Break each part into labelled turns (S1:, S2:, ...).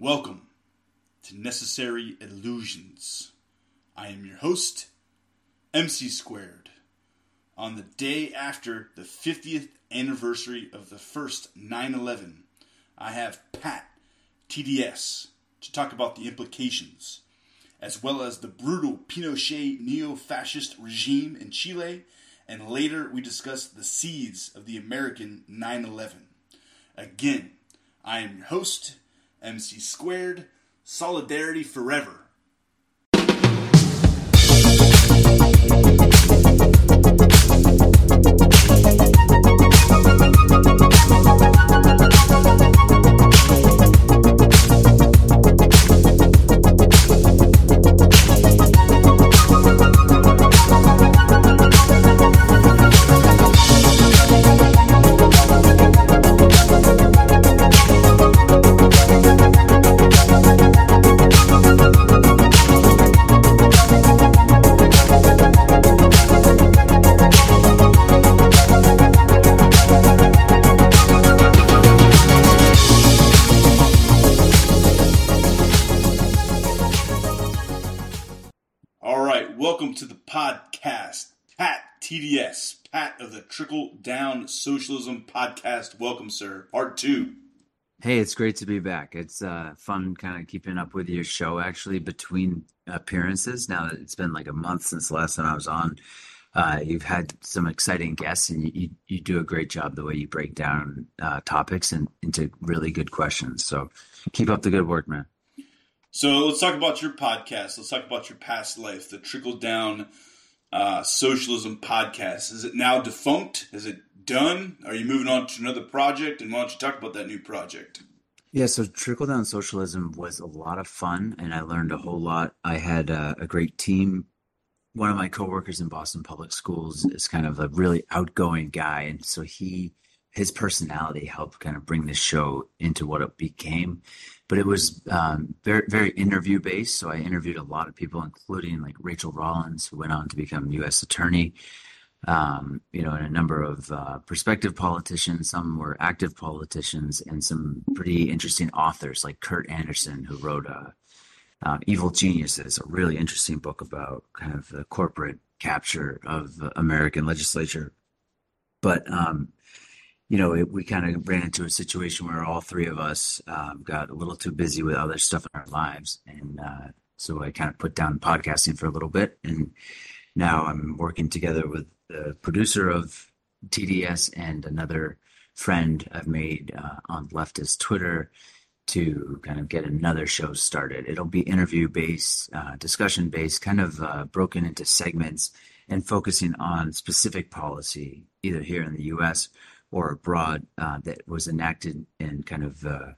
S1: Welcome to Necessary Illusions. I am your host, MC Squared. On the day after the 50th anniversary of the first 9 11, I have Pat, TDS, to talk about the implications, as well as the brutal Pinochet neo fascist regime in Chile, and later we discuss the seeds of the American 9 11. Again, I am your host, MC Squared, Solidarity Forever. TDS, Pat of the Trickle Down Socialism Podcast. Welcome, sir. Part two.
S2: Hey, it's great to be back. It's uh, fun kind of keeping up with your show actually between appearances. Now that it's been like a month since the last time I was on. Uh, you've had some exciting guests, and you, you, you do a great job the way you break down uh, topics and into really good questions. So keep up the good work, man.
S1: So let's talk about your podcast. Let's talk about your past life, the Trickle Down uh, Socialism Podcast. Is it now defunct? Is it done? Are you moving on to another project? And why don't you talk about that new project?
S2: Yeah, so Trickle Down Socialism was a lot of fun, and I learned a whole lot. I had uh, a great team. One of my coworkers in Boston Public Schools is kind of a really outgoing guy, and so he his personality helped kind of bring this show into what it became. But it was um, very very interview based, so I interviewed a lot of people, including like Rachael Rollins, who went on to become U.S. Attorney. Um, you know, and a number of uh, prospective politicians. Some were active politicians, and some pretty interesting authors like Kurt Andersen, who wrote uh, uh, Evil Geniuses, a really interesting book about kind of the corporate capture of American legislature. But um, you know, it, we kind of ran into a situation where all three of us um, got a little too busy with other stuff in our lives, and uh, so I kind of put down podcasting for a little bit, and now I'm working together with the producer of TDS and another friend I've made uh, on leftist Twitter to kind of get another show started. It'll be interview based, uh, discussion based, kind of uh, broken into segments and focusing on specific policy, either here in the US or abroad, uh, that was enacted and kind of uh,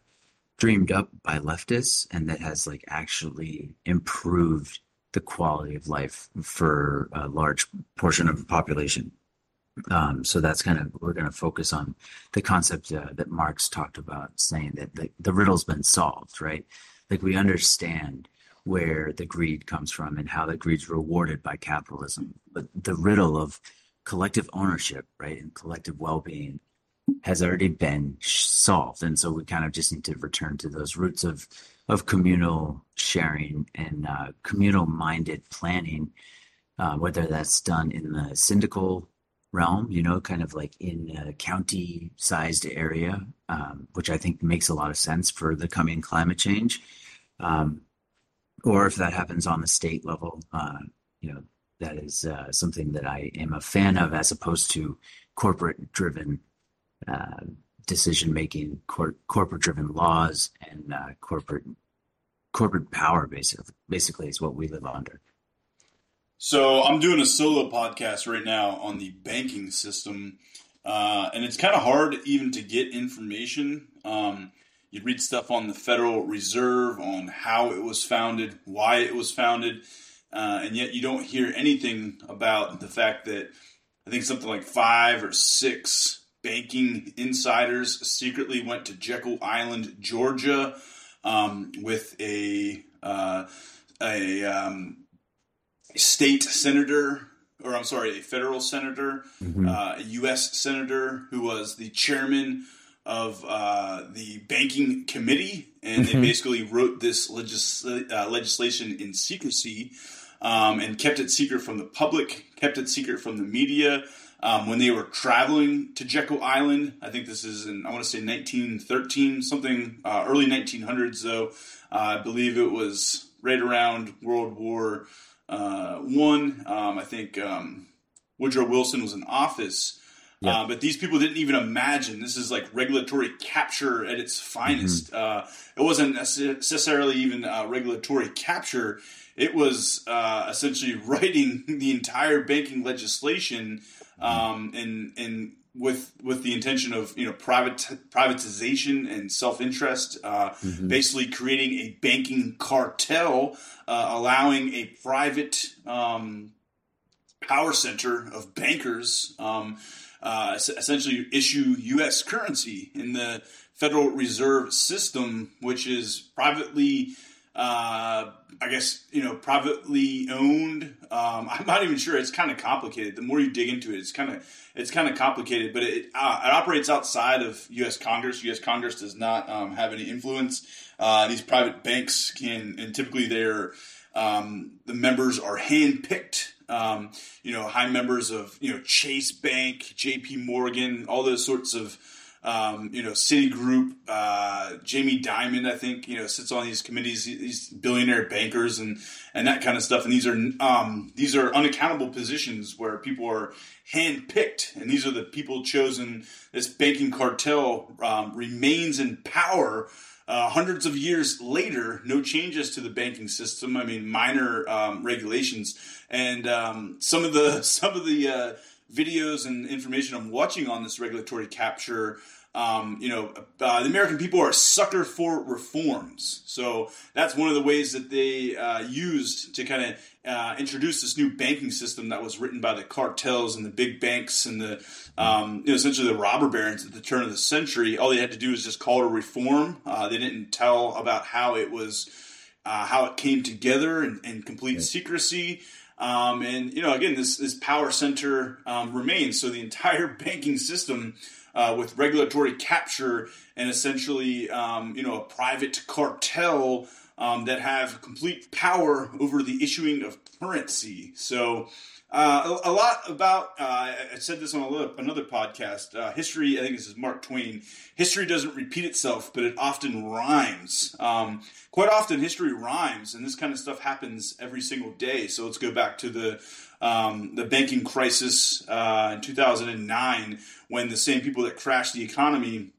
S2: dreamed up by leftists and that has like actually improved the quality of life for a large portion of the population. Um, so that's kind of we're going to focus on the concept uh, that Marx talked about, saying that the, the riddle's been solved, right? Like we understand where the greed comes from and how the greed's rewarded by capitalism, but the riddle of collective ownership, right, and collective well-being has already been solved, and so we kind of just need to return to those roots of of communal sharing and uh, communal minded planning, uh, whether that's done in the syndical realm, you know, kind of like in a county sized area, um, which I think makes a lot of sense for the coming climate change. Um, or if that happens on the state level, uh, you know, that is uh, something that I am a fan of as opposed to corporate driven uh, decision making, cor- corporate driven laws, and uh, corporate corporate power. Basically, basically is what we live under.
S1: So I'm doing a solo podcast right now on the banking system, uh, and it's kind of hard even to get information. Um, you read stuff on the Federal Reserve, on how it was founded, why it was founded, uh, and yet you don't hear anything about the fact that I think something like five or six banking insiders secretly went to Jekyll Island, Georgia, um, with a uh, a um, state senator, or I'm sorry, a federal senator,
S2: Mhm.
S1: uh, a U.S. senator who was the chairman of uh, the banking committee, and mm-hmm. they basically wrote this legis- uh, legislation in secrecy um, and kept it secret from the public, kept it secret from the media. Um, when they were traveling to Jekyll Island, I think this is in I want to say 1913, something uh, early 1900s though. Uh, I believe it was right around World War uh, One. Um, I think um, Woodrow Wilson was in office. Yeah. Uh, but these people didn't even imagine this is like regulatory capture at its finest. Mm-hmm. Uh, it wasn't necessarily even uh, regulatory capture. It was uh, essentially writing the entire banking legislation um, and and with with the intention of you know private privatization and self interest, uh, mm-hmm. basically creating a banking cartel, uh, allowing a private um, power center of bankers um, uh, essentially issue U.S. currency in the Federal Reserve System, which is privately. Uh, I guess you know privately owned. Um, I'm not even sure. It's kind of complicated. The more you dig into it, it's kind of it's kind of complicated. But it, uh, it operates outside of U.S. Congress. U.S. Congress does not um, have any influence. Uh, these private banks can, and typically they're um, the members are handpicked um, you know, high members of, you know, Chase Bank, JP Morgan, all those sorts of, um, you know, Citigroup, uh, Jamie Dimon, I think, you know, sits on these committees, these billionaire bankers and, and that kind of stuff. And these are, um, these are unaccountable positions where people are handpicked. And these are the people chosen. This banking cartel, um, remains in power uh, hundreds of years later, no changes to the banking system. I mean, minor um, regulations, and um, some of the some of the uh, videos and information I'm watching on this regulatory capture um, you know, uh, the American people are a sucker for reforms. So that's one of the ways that they uh, used to kind of uh, introduce this new banking system that was written by the cartels and the big banks and the, um, you know, essentially the robber barons at the turn of the century. All they had to do was just call it a reform. Uh, they didn't tell about how it was, uh, how it came together in, in complete secrecy. Um, and you know, again, this this power center um, remains. So the entire banking system uh, with regulatory capture and essentially, um, you know, a private cartel um, that have complete power over the issuing of currency. So, uh, a, lot about, uh, I said this on a, another podcast. Uh, history, I think this is Mark Twain. History doesn't repeat itself, but it often rhymes. Um, quite often, history rhymes, and this kind of stuff happens every single day. So let's go back to the um, the banking crisis uh, in 2009, when the same people that crashed the economy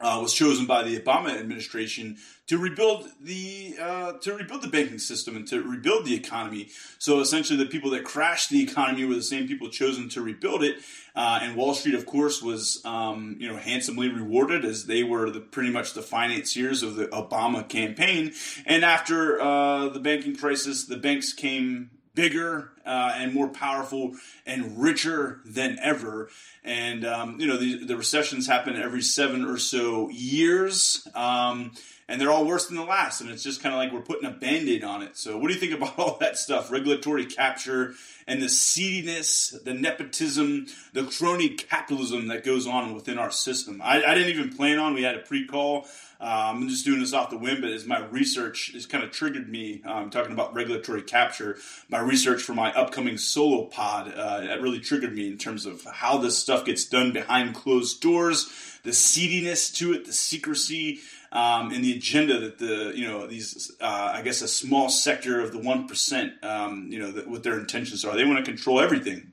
S1: uh, was chosen by the Obama administration to rebuild the uh, to rebuild the banking system and to rebuild the economy. So essentially, the people that crashed the economy were the same people chosen to rebuild it. Uh, and Wall Street, of course, was um, you know handsomely rewarded as they were the, pretty much the financiers of the Obama campaign. And after uh, the banking crisis, the banks came bigger uh, and more powerful and richer than ever. And um, you know the, the, recessions happen every seven or so years, um, and they're all worse than the last. And it's just kind of like we're putting a band-aid on it. So what do you think about all that stuff? Regulatory capture and the seediness, the nepotism, the crony capitalism that goes on within our system. I, I didn't even plan on. We had a pre-call. Uh, I'm just doing this off the whim, but as my research has kind of triggered me, um, talking about regulatory capture, my research for my upcoming solo pod, uh, that really triggered me in terms of how this stuff gets done behind closed doors, the seediness to it, the secrecy, um, and the agenda that the you know these uh, I guess a small sector of the one percent um, you know what their intentions are. They want to control everything.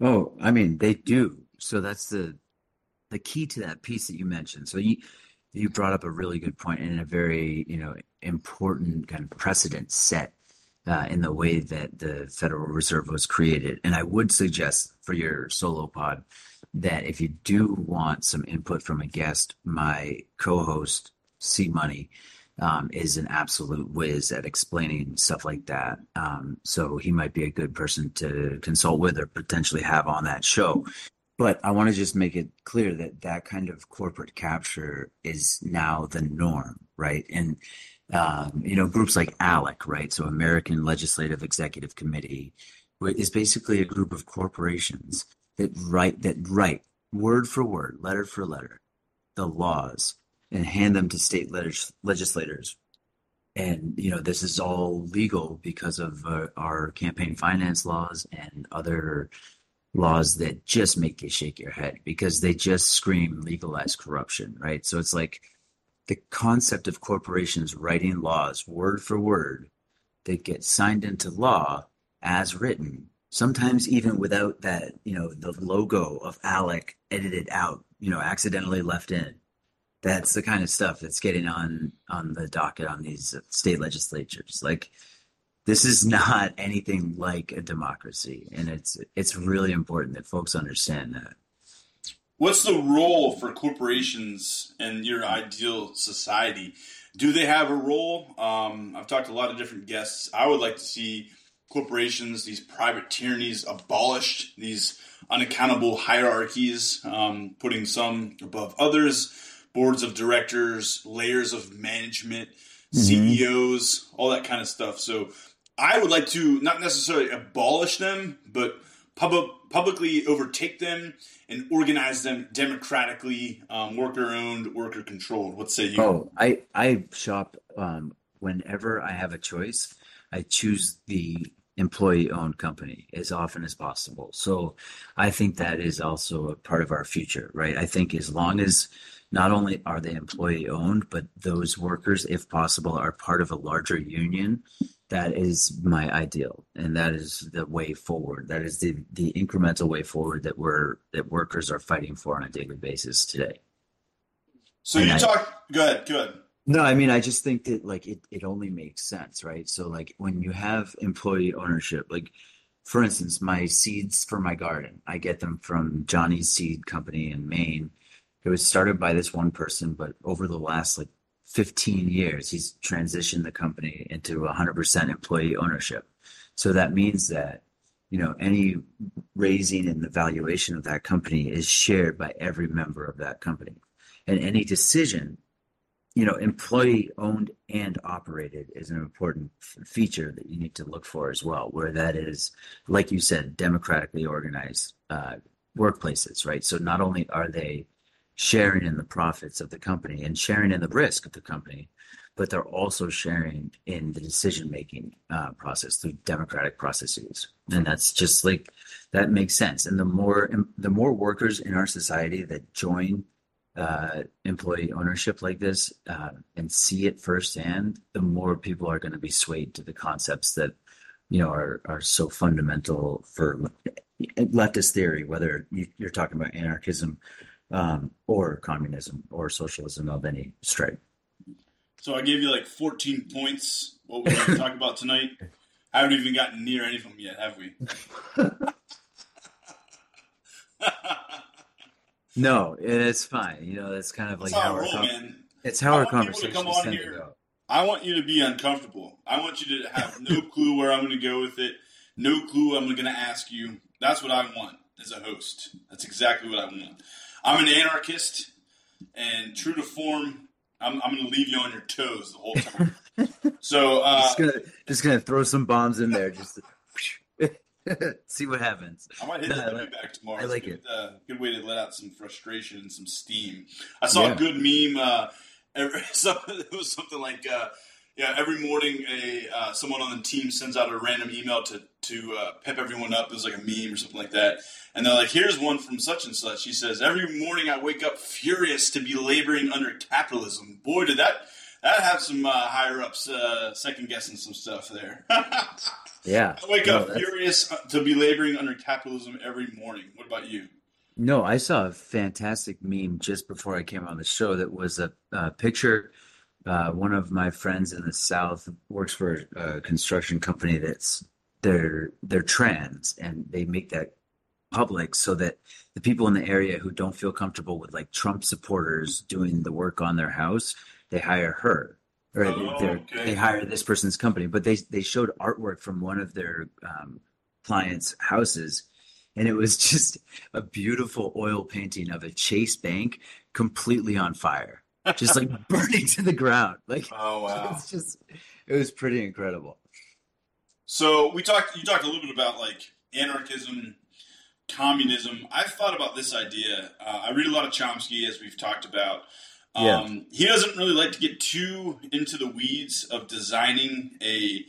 S2: Oh, I mean they do. So that's the the key to that piece that you mentioned. So you you brought up a really good point and a very you know important kind of precedent set uh, in the way that the Federal Reserve was created. And I would suggest for your solo pod that if you do want some input from a guest, my co-host C Money um, is an absolute whiz at explaining stuff like that. Um, so he might be a good person to consult with or potentially have on that show. But I want to just make it clear that that kind of corporate capture is now the norm, right? And um, you know, groups like ALEC, right? So American Legislative Executive Committee is basically a group of corporations that write that write word for word, letter for letter, the laws and hand them to state legis- legislators. And you know this is all legal because of uh, our campaign finance laws and other laws that just make you shake your head because they just scream legalize corruption, right? So it's like the concept of corporations writing laws word for word that get signed into law as written, sometimes even without that, you know, the logo of ALEC edited out, you know, accidentally left in. That's the kind of stuff that's getting on on the docket on these state legislatures. Like this is not anything like a democracy, and it's it's really important that folks understand that.
S1: What's the role for corporations in your ideal society? Do they have a role? Um, I've talked to a lot of different guests. I would like to see corporations, these private tyrannies, abolished, these unaccountable hierarchies, um, putting some above others, boards of directors, layers of management, mm-hmm. CEOs, all that kind of stuff. So I would like to not necessarily abolish them, but public, publicly overtake them and organize them democratically, um, worker owned, worker controlled. What say you?
S2: Oh, I I shop um, whenever I have a choice. I choose the employee owned company as often as possible. So I think that is also a part of our future, right? I think as long as not only are they employee owned, but those workers, if possible, are part of a larger union that is my ideal and that is the way forward that is the the incremental way forward that we're that workers are fighting for on a daily basis today
S1: so and you I, talk good good
S2: no i mean i just think that like it, it only makes sense right? So like when you have employee ownership like for instance my seeds for my garden i get them from johnny's seed company in maine. It was started by this one person but over the last like 15 years, he's transitioned the company into 100% employee ownership. So that means that you know any raising in the valuation of that company is shared by every member of that company, and any decision, you know, employee owned and operated is an important f- feature that you need to look for as well. Where that is, like you said, democratically organized uh, workplaces, right? So not only are they sharing in the profits of the company and sharing in the risk of the company, but they're also sharing in the decision making uh, process through democratic processes, and that's just like that makes sense. And the more the more workers in our society that join uh, employee ownership like this uh, and see it firsthand, the more people are going to be swayed to the concepts that you know are are so fundamental for leftist theory. Whether you're talking about anarchism um, or communism or socialism of any stripe.
S1: So I gave you like 14 points. What we're going to talk about tonight. I haven't even gotten near any of them yet, have we?
S2: no, it's fine. You know, that's kind of like how, our com- it's how I our conversations come on here. Go.
S1: I want you to be uncomfortable. I want you to have no clue where I'm going to go with it. No clue I'm going to ask you. That's what I want as a host. That's exactly what I want. I'm an anarchist, and true to form, I'm, I'm going to leave you on your toes the whole time. so uh,
S2: just gonna just gonna throw some bombs in there, just to, see what happens.
S1: I might hit no, the back tomorrow.
S2: I like it.
S1: Uh, good way to let out some frustration and some steam. I saw yeah. a good meme. Uh, every, it was something like. Uh, yeah, every morning a uh, someone on the team sends out a random email to to uh, pep everyone up. It was like a meme or something like that, and they're like, "Here's one from such and such." He says, "Every morning I wake up furious to be laboring under capitalism." Boy, did that that have some uh, higher ups uh, second guessing some stuff there.
S2: yeah,
S1: I wake no, up that's... furious uh, to be laboring under capitalism every morning. What about you?
S2: No, I saw a fantastic meme just before I came on the show. That was a, a picture uh, one of my friends in the South works for a construction company that's they're they're trans and they make that public so that the people in the area who don't feel comfortable with like Trump supporters doing the work on their house, they hire her or oh, okay. they hire this person's company. But they they showed artwork from one of their um, clients' houses, and it was just a beautiful oil painting of a Chase Bank completely on fire just like burning to the ground. Like,
S1: oh wow,
S2: it's just it was pretty incredible.
S1: So we talked. You talked a little bit about like anarchism, communism, I've thought about this idea. Uh, I read a lot of Chomsky, as we've talked about. Um,
S2: Yeah.
S1: He doesn't really like to get too into the weeds of designing a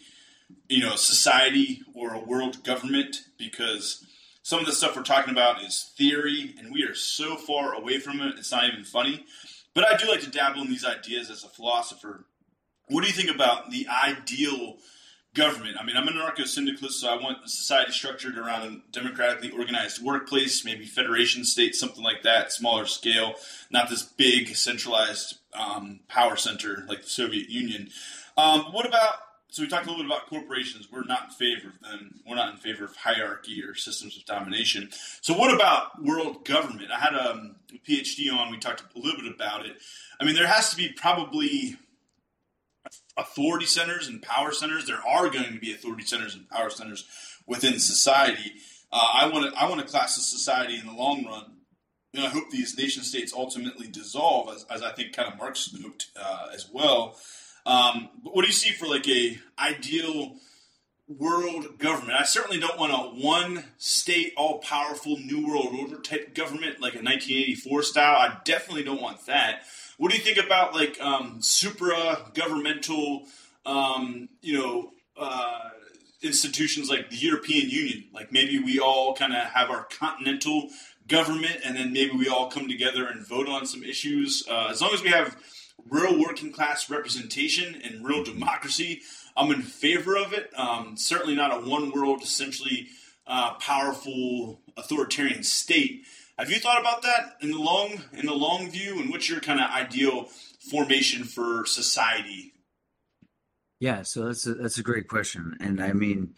S1: you know society or a world government because some of the stuff we're talking about is theory, and we are so far away from it. It's not even funny. But I do like to dabble in these ideas as a philosopher. What do you think about the ideal government? I mean, I'm an anarcho syndicalist, so I want a society structured around a democratically organized workplace, maybe federation state, something like that, smaller scale, not this big centralized um, power center like the Soviet Union. Um, what about? So we talked a little bit about corporations. We're not in favor of them. We're not in favor of hierarchy or systems of domination. So what about world government? I had um, a PhD on. We talked a little bit about it. I mean, there has to be probably authority centers and power centers. There are going to be authority centers and power centers within society. Uh, I want to I want to class society in the long run. And I hope these nation states ultimately dissolve, as, as I think kind of Marx note uh, as well. Um, but what do you see for like a ideal world government? I certainly don't want a one state, all powerful New World Order type government like a 1984 style. I definitely don't want that. What do you think about like um, supra governmental, um, you know, uh, institutions like the European Union? Like maybe we all kind of have our continental government, and then maybe we all come together and vote on some issues. Uh, as long as we have real working class representation and real democracy, I'm in favor of it. Um, certainly not a one world, essentially uh, powerful authoritarian state. Have you thought about that in the long in the long view? And what's your kind of ideal formation for society?
S2: Yeah, so that's a, that's a great question, and I mean,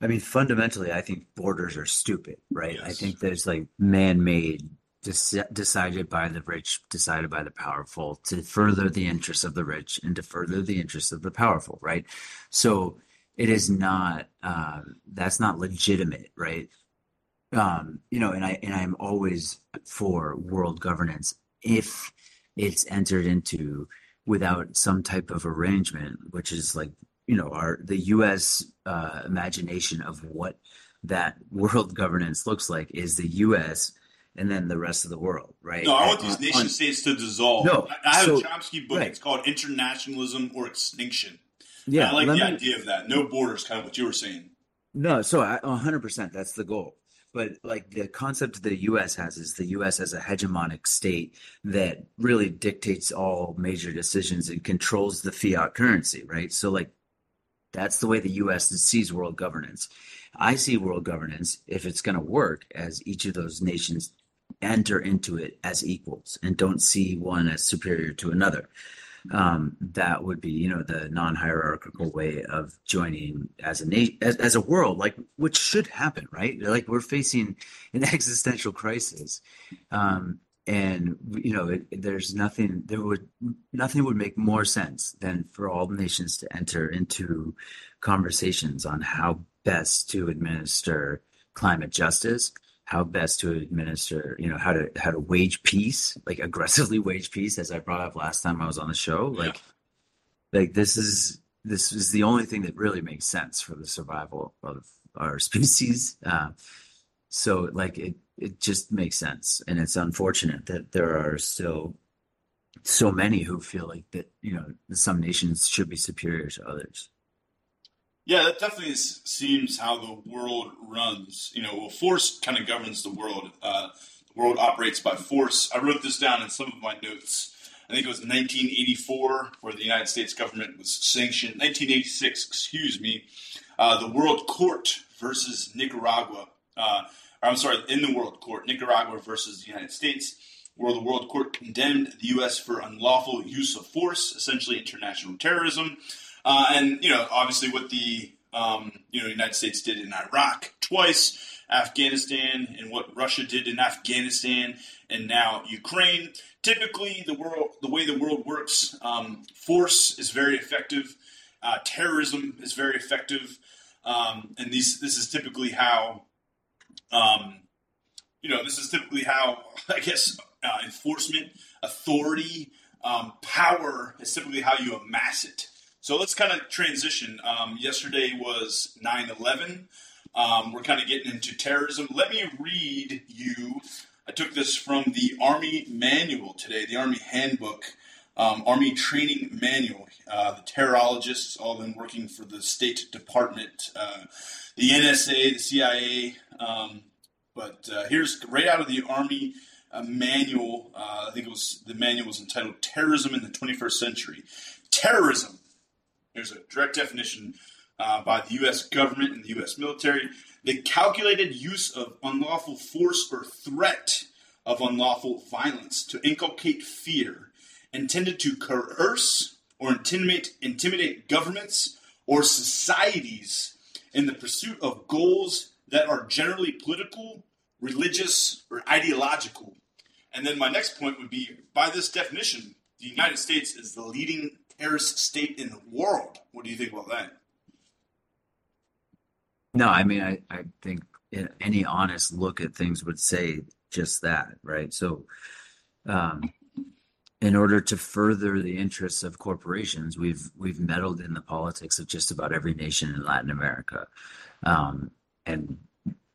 S2: I mean fundamentally, I think borders are stupid, right? I
S1: Yes.
S2: think there's like man-made, decided by the rich, decided by the powerful, to further the interests of the rich and to further the interests of the powerful, right? So it is not, uh, that's not legitimate, right? Um, you know, and I and I'm always for world governance if it's entered into without some type of arrangement, which is like, you know, our the US uh, imagination of what that world governance looks like is the US and then the rest of the world, right?
S1: No, I want these
S2: on-
S1: nation states to dissolve.
S2: No,
S1: I have
S2: so-
S1: a Chomsky book.
S2: right.
S1: It's called Internationalism or Extinction.
S2: yeah,
S1: I like the
S2: me-
S1: idea of that. No borders, kind of what you were saying.
S2: No, so I, 100% that's the goal. But like the concept the US has is the US as a hegemonic state that really dictates all major decisions and controls the fiat currency, right? So like that's the way the US sees world governance. I see world governance if it's going to work as each of those nations enter into it as equals and don't see one as superior to another um, that would be, you know, the non-hierarchical way of joining as a nation, as, as a world, like which should happen, right? Like we're facing an existential crisis, um, and you know, it, there's nothing. There would nothing would make more sense than for all nations to enter into conversations on how best to administer climate justice how best to administer, you know, how to how to wage peace, like aggressively wage peace, as I brought up last time I was on the show. Like, like this is this is the only thing that really makes sense for the survival of our species. Uh, so, like, it it just makes sense, and it's unfortunate that there are still so many who feel like that, you know, some nations should be superior to others.
S1: Yeah, that definitely seems how the world runs. You know, well, force kind of governs the world. Uh, the world operates by force. I wrote this down in some of my notes. I think it was 1984 where the United States government was sanctioned. 1986, excuse me. Uh, the World Court versus Nicaragua. Uh, I'm sorry, in the World Court, Nicaragua versus the United States, where the World Court condemned the U.S. for unlawful use of force, essentially international terrorism. Uh, and you know, obviously, what the um, you know United States did in Iraq twice, Afghanistan, and what Russia did in Afghanistan, and now Ukraine. Typically, the world, the way the world works, um, force is very effective. Uh, terrorism is very effective, um, and these this is typically how, um, you know, this is typically how I guess uh, enforcement, authority, um, power is typically how you amass it. So let's kind of transition. Um, yesterday was 9 11. Um, we're kind of getting into terrorism. Let me read you. I took this from the Army Manual today, the Army Handbook, um, Army Training Manual. Uh, the terrorologists, all of them working for the State Department, uh, the NSA, the CIA. Um, but uh, here's right out of the Army uh, Manual. Uh, I think it was the manual was entitled "Terrorism in the 21st Century." Terrorism. There's a direct definition uh, by the U.S. government and the U.S. military. The calculated use of unlawful force or threat of unlawful violence to inculcate fear, intended to coerce or intimidate, intimidate governments or societies in the pursuit of goals that are generally political, religious, or ideological. And then my next point would be by this definition, the United States is the leading terrorist state in the world. What do you think about that?
S2: No, I mean, I, I think any honest look at things would say just that, right? So, um, in order to further the interests of corporations, we've we've meddled in the politics of just about every nation in Latin America, um, and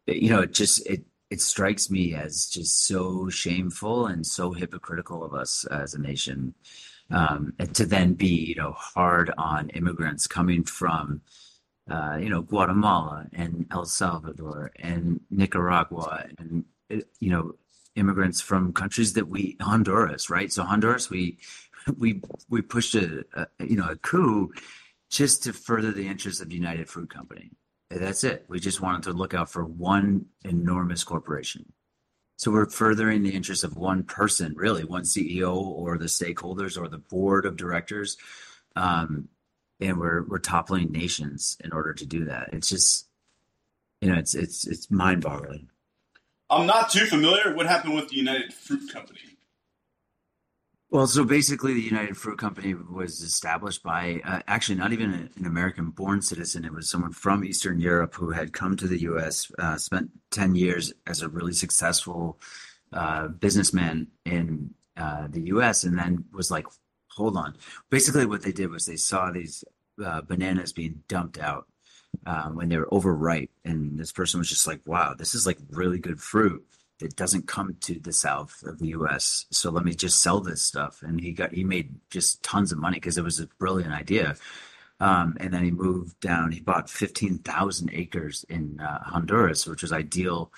S2: you know, it just it it strikes me as just so shameful and so hypocritical of us as a nation um, to then be you know hard on immigrants coming from uh, you know Guatemala and El Salvador and Nicaragua and you know immigrants from countries that we Honduras right? So Honduras we we we pushed a, a you know a coup just to further the interests of United Fruit Company. That's it. We just wanted to look out for one enormous corporation so we're furthering the interests of one person, really, one CEO or the stakeholders or the board of directors. Um, and we're we're toppling nations in order to do that. It's just you know, it's it's it's mind boggling.
S1: I'm not too familiar. What happened with the United Fruit Company?
S2: Well, so basically, the United Fruit Company was established by uh, actually not even an American born citizen. It was someone from Eastern Europe who had come to the US, uh, spent 10 years as a really successful uh, businessman in uh, the US, and then was like, hold on. Basically, what they did was they saw these uh, bananas being dumped out uh, when they were overripe. And this person was just like, wow, this is like really good fruit it doesn't come to the south of the U.S. So let me just sell this stuff. And he got he made just tons of money because it was a brilliant idea. Um, and then he moved down. He bought fifteen thousand acres in uh, Honduras, which was ideal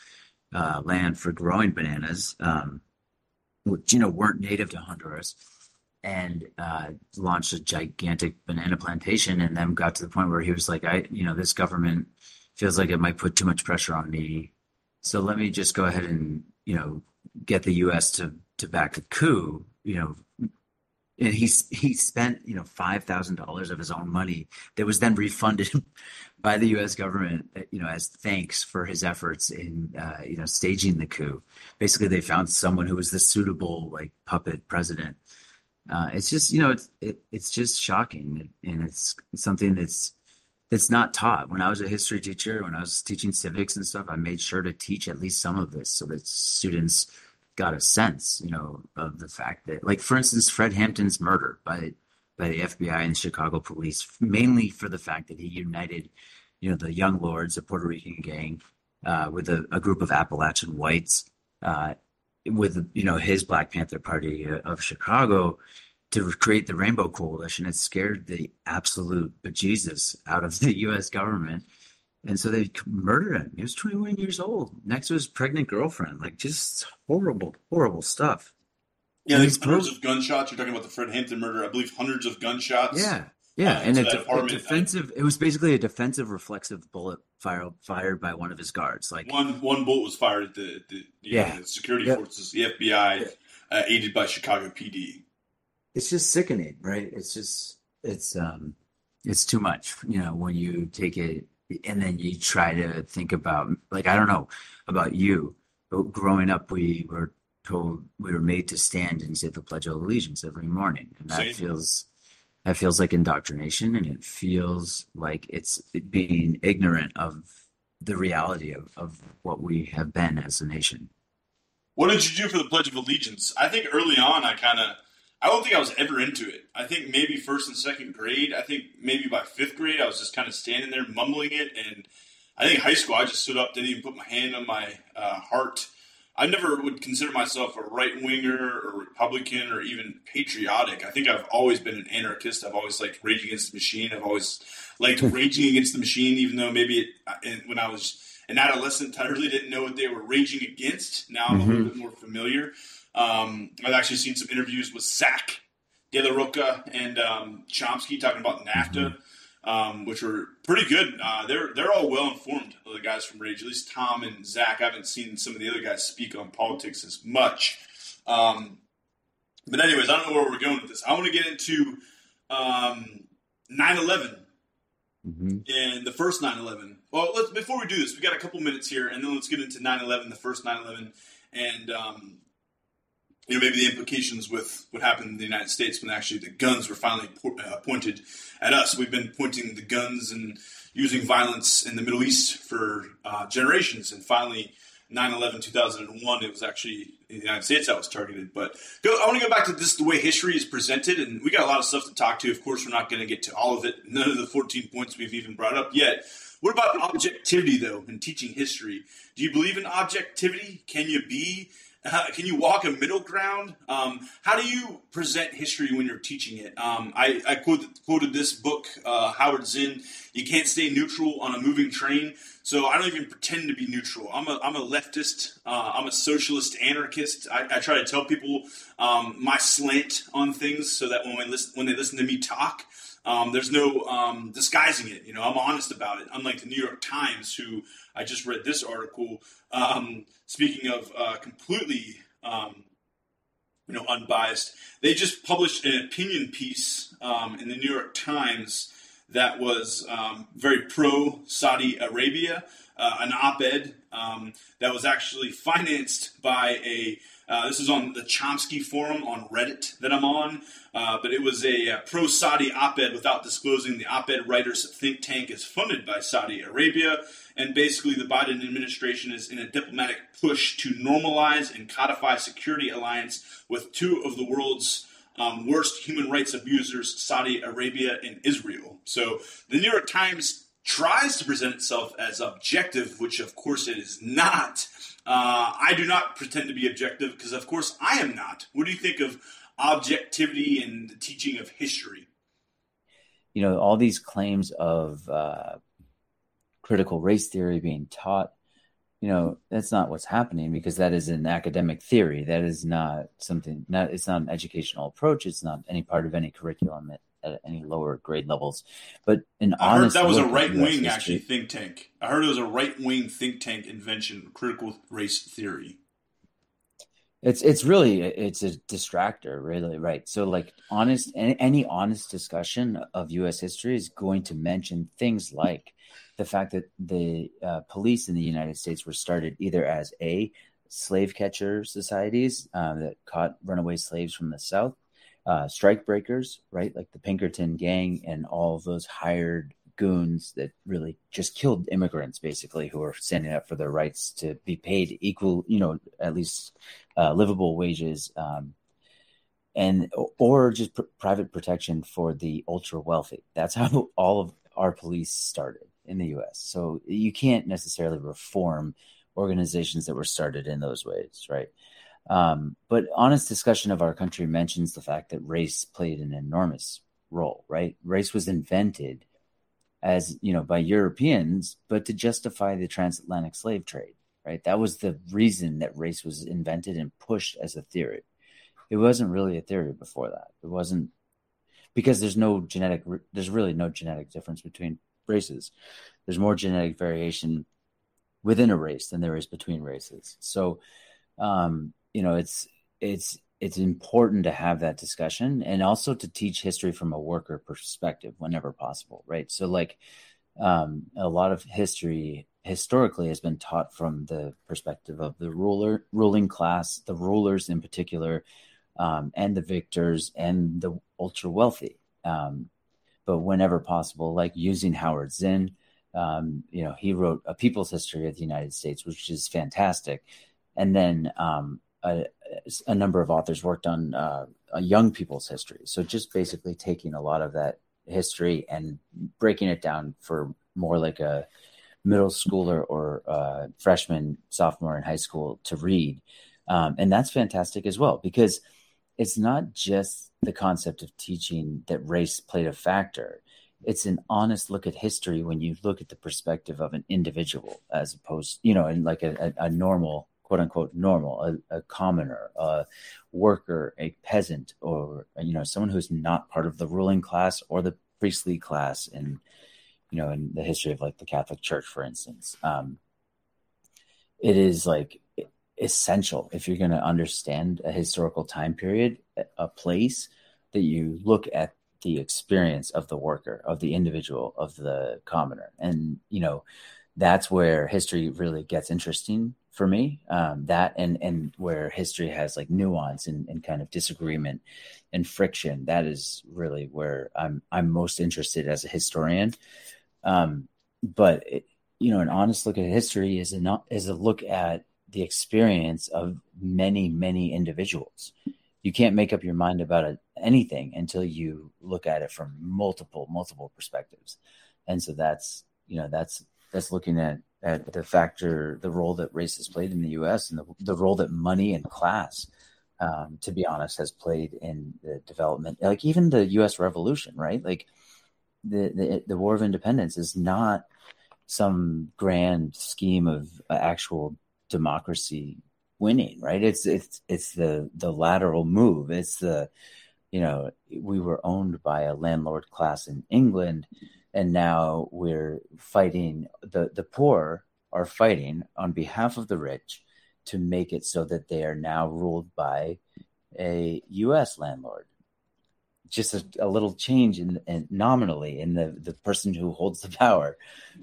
S2: uh, land for growing bananas, um, which you know weren't native to Honduras. And uh, launched a gigantic banana plantation, and then got to the point where he was like, "I, you know, this government feels like it might put too much pressure on me so let me just go ahead and you know get the U.S. to to back a coup. You know, and he he spent you know five thousand dollars of his own money that was then refunded by the U.S. government. You know, as thanks for his efforts in uh, you know staging the coup. Basically, they found someone who was the suitable like puppet president. Uh, it's just you know it's it, it's just shocking and it's something that's it's not taught. When I was a history teacher, when I was teaching civics and stuff, I made sure to teach at least some of this so that students got a sense, you know, of the fact that, like, for instance, Fred Hampton's murder by by the FBI and Chicago police, mainly for the fact that he united, you know, the Young Lords, a Puerto Rican gang, uh, with a, a, group of Appalachian whites, uh, with you know his Black Panther Party of Chicago, to create the Rainbow Coalition. It scared the absolute bejesus out of the U.S. government. And so they murdered him. He was 21 years old, next to his pregnant girlfriend. Like, just horrible, horrible stuff.
S1: Yeah, there's hundreds of gunshots. You're talking about the Fred Hampton murder. I believe hundreds of gunshots.
S2: Yeah, yeah, uh, and a, de- a, defensive. It was basically a defensive, reflexive bullet fired fired by one of his guards. Like
S1: one one bullet was fired at the, the yeah know, the security yep. forces, the FBI, uh, aided by Chicago PD
S2: it's just sickening, right? It's just it's um it's too much, you know, when you take it and then you try to think about like I don't know about you, but growing up we were told we were made to stand and say the Pledge of Allegiance every morning, and that Same. feels that feels like indoctrination, and it feels like it's being ignorant of the reality of, of what we have been as a nation.
S1: What did you do for the Pledge of Allegiance? I think early on I kind of I don't think I was ever into it. I think maybe first and second grade. I think maybe by fifth grade, I was just kind of standing there mumbling it, and I think high school, I just stood up, didn't even put my hand on my uh, heart. I never would consider myself a right winger or Republican or even patriotic. I think I've always been an anarchist. I've always liked Rage Against the Machine. I've always liked raging against the machine, even though maybe it, when I was an adolescent, I really didn't know what they were raging against. Now I'm mm-hmm. a little mm-hmm. bit more familiar. Um, I've actually seen some interviews with Zach De La Rocha and um, Chomsky talking about NAFTA. Mm-hmm um, which were pretty good. Uh, they're they're all well informed. The guys from Rage, at least Tom and Zach. I haven't seen some of the other guys speak on politics as much. Um, but anyways, I don't know where we're going with this. I want to get into um, 9/11 mm-hmm. and the first 9/11. Well, let's before we do this, we got a couple minutes here, and then let's get into 9/11, the first 9/11, and um, you know, maybe the implications with what happened in the United States when actually the guns were finally po- uh, pointed at us. We've been pointing the guns and using violence in the Middle East for uh, generations, and finally, 9/11, 2001, it was actually in the United States that was targeted. But go, I want to go back to this the way history is presented, and we got a lot of stuff to talk to. Of course, we're not going to get to all of it. None of the 14 points we've even brought up yet. What about objectivity, though, in teaching history? Do you believe in objectivity? Can you be uh, can you walk a middle ground? Um, how do you present history when you're teaching it? Um, I, I quoted, quoted, this book, uh, Howard Zinn. You can't stay neutral on a moving train. So I don't even pretend to be neutral. I'm a, I'm a leftist. Uh, I'm a socialist anarchist. I, I try to tell people um, my slant on things so that when, listen, when they listen to me talk, um, there's no um, disguising it. You know, I'm honest about it. Unlike the New York Times, who I just read this article. Um, speaking of uh, completely, um, you know, unbiased, they just published an opinion piece um, in the New York Times that was um, very pro Saudi Arabia. Uh, an op-ed that was actually financed by a uh, this is on the Chomsky forum on Reddit that I'm on, uh, but it was a, uh, pro Saudi op ed without disclosing the op ed writer's think tank is funded by Saudi Arabia. And basically, the Biden administration is in a diplomatic push to normalize and codify security alliance with two of the world's um, worst human rights abusers, Saudi Arabia and Israel. So the New York Times tries to present itself as objective, which of course it is not. Uh, I do not pretend to be objective because, of course, I am not. What do you think of objectivity and the teaching of history?
S2: You know, all these claims of uh, critical race theory being taught, you know, that's not what's happening because that is an academic theory. That is not something, not, it's not an educational approach. It's not any part of any curriculum at any lower grade levels. But an I honest
S1: heard that was a right wing actually think tank. I heard it was a right wing think tank invention, critical race theory.
S2: It's it's really it's a distractor, really, right? So like honest any, any honest discussion of U.S. history is going to mention things like the fact that the uh, police in the United States were started either as a slave catcher societies uh, that caught runaway slaves from the South, uh, strike breakers, right? Like the Pinkerton gang and all those hired goons that really just killed immigrants, basically, who are standing up for their rights to be paid equal, you know, at least uh, livable wages, um, and or just pr- private protection for the ultra wealthy. That's how all of our police started in the U.S. So you can't necessarily reform organizations that were started in those ways, right? Um, but honest discussion of our country mentions the fact that race played an enormous role, right? Race was invented as, you know, by Europeans, but to justify the transatlantic slave trade, right? That was the reason that race was invented and pushed as a theory. It wasn't really a theory before that. It wasn't because there's no genetic, there's really no genetic difference between races. There's more genetic variation within a race than there is between races. So, um, you know it's it's it's important to have that discussion and also to teach history from a worker perspective whenever possible right? So like um, a lot of history historically has been taught from the perspective of the ruler ruling class the rulers in particular um, and the victors and the ultra wealthy um, but whenever possible like using howard zinn um, you know he wrote a people's history of the united states which is fantastic. And then um, a, a number of authors worked on uh, young people's history. So just basically taking a lot of that history and breaking it down for more like a middle schooler or uh, freshman, sophomore in high school to read. Um, and that's fantastic as well because it's not just the concept of teaching that race played a factor. It's an honest look at history when you look at the perspective of an individual as opposed, you know, in like a, a, a normal, quote unquote, normal, a, a, commoner, a worker, a peasant, or, you know, someone who's not part of the ruling class or the priestly class in, you know, in the history of like the Catholic Church, for instance. Um, it is like essential if you're going to understand a historical time period, a place that you look at the experience of the worker, of the individual, of the commoner. And, you know, that's where history really gets interesting for me. Um, that and and where history has like nuance and, and kind of disagreement and friction. That is really where I'm I'm most interested as a historian. Um, but it, you know, an honest look at history is a is a look at the experience of many, many individuals. You can't make up your mind about it, anything until you look at it from multiple, multiple perspectives. And so that's, you know, that's, that's looking at, at the factor, the role that race has played in the U.S. and the, the role that money and class, um, to be honest, has played in the development, like even the U.S. Revolution, right? Like the, the, the War of Independence is not some grand scheme of actual democracy winning, right? It's it's it's the the lateral move. It's the you know we were owned by a landlord class in England, and now we're fighting the the poor are fighting on behalf of the rich to make it so that they are now ruled by a U.S. landlord. Just a, a little change in, in, nominally in the the person who holds the power,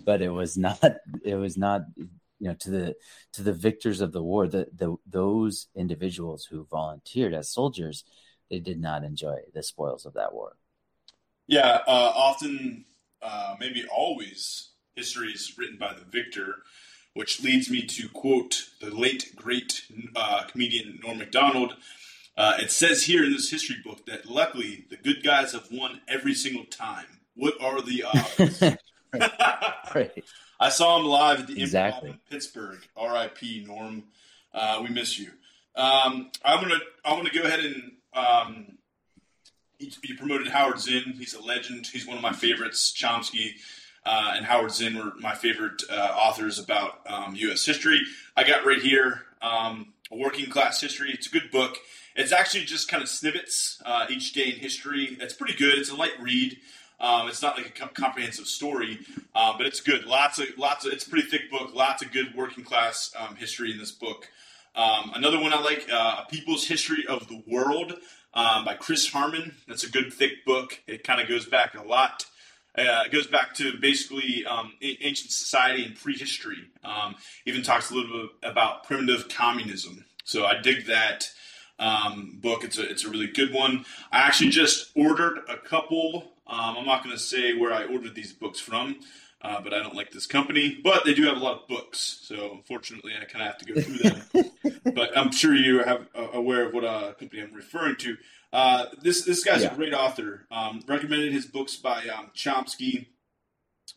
S2: but it was not it was not you know to the to the victors of the war the, the those individuals who volunteered as soldiers they did not enjoy the spoils of that war
S1: yeah uh, often uh, maybe always history is written by the victor which leads me to quote the late great uh, comedian norm macdonald uh, it says here in this history book that luckily the good guys have won every single time what are the odds right. right. I saw him live at the exactly. Improv in Pittsburgh. R.I.P. Norm. Uh, we miss you. Um, I'm gonna I'm gonna go ahead and um, you promoted Howard Zinn. He's a legend. He's one of my favorites. Chomsky uh, and Howard Zinn were my favorite uh, authors about um, U.S. history. I got right here um, a working class history. It's a good book. It's actually just kind of snippets uh, each day in history. It's pretty good. It's a light read. Um, it's not like a com- comprehensive story, um, but it's good. Lots of lots of. It's a pretty thick book. Lots of good working class um, history in this book. Um, another one I like, uh, A People's History of the World um, by Chris Harman. That's a good thick book. It kind of goes back a lot. Uh, it goes back to basically um, ancient society and prehistory. even talks a little bit about primitive communism. So I dig that um, book. It's a it's a really good one. I actually just ordered a couple um, I'm not going to say where I ordered these books from, uh, but I don't like this company. But they do have a lot of books, so unfortunately, I kind of have to go through them. but I'm sure you are uh, aware of what uh, company I'm referring to. Uh, this this guy's yeah. a great author. Um, recommended his books by um, Chomsky.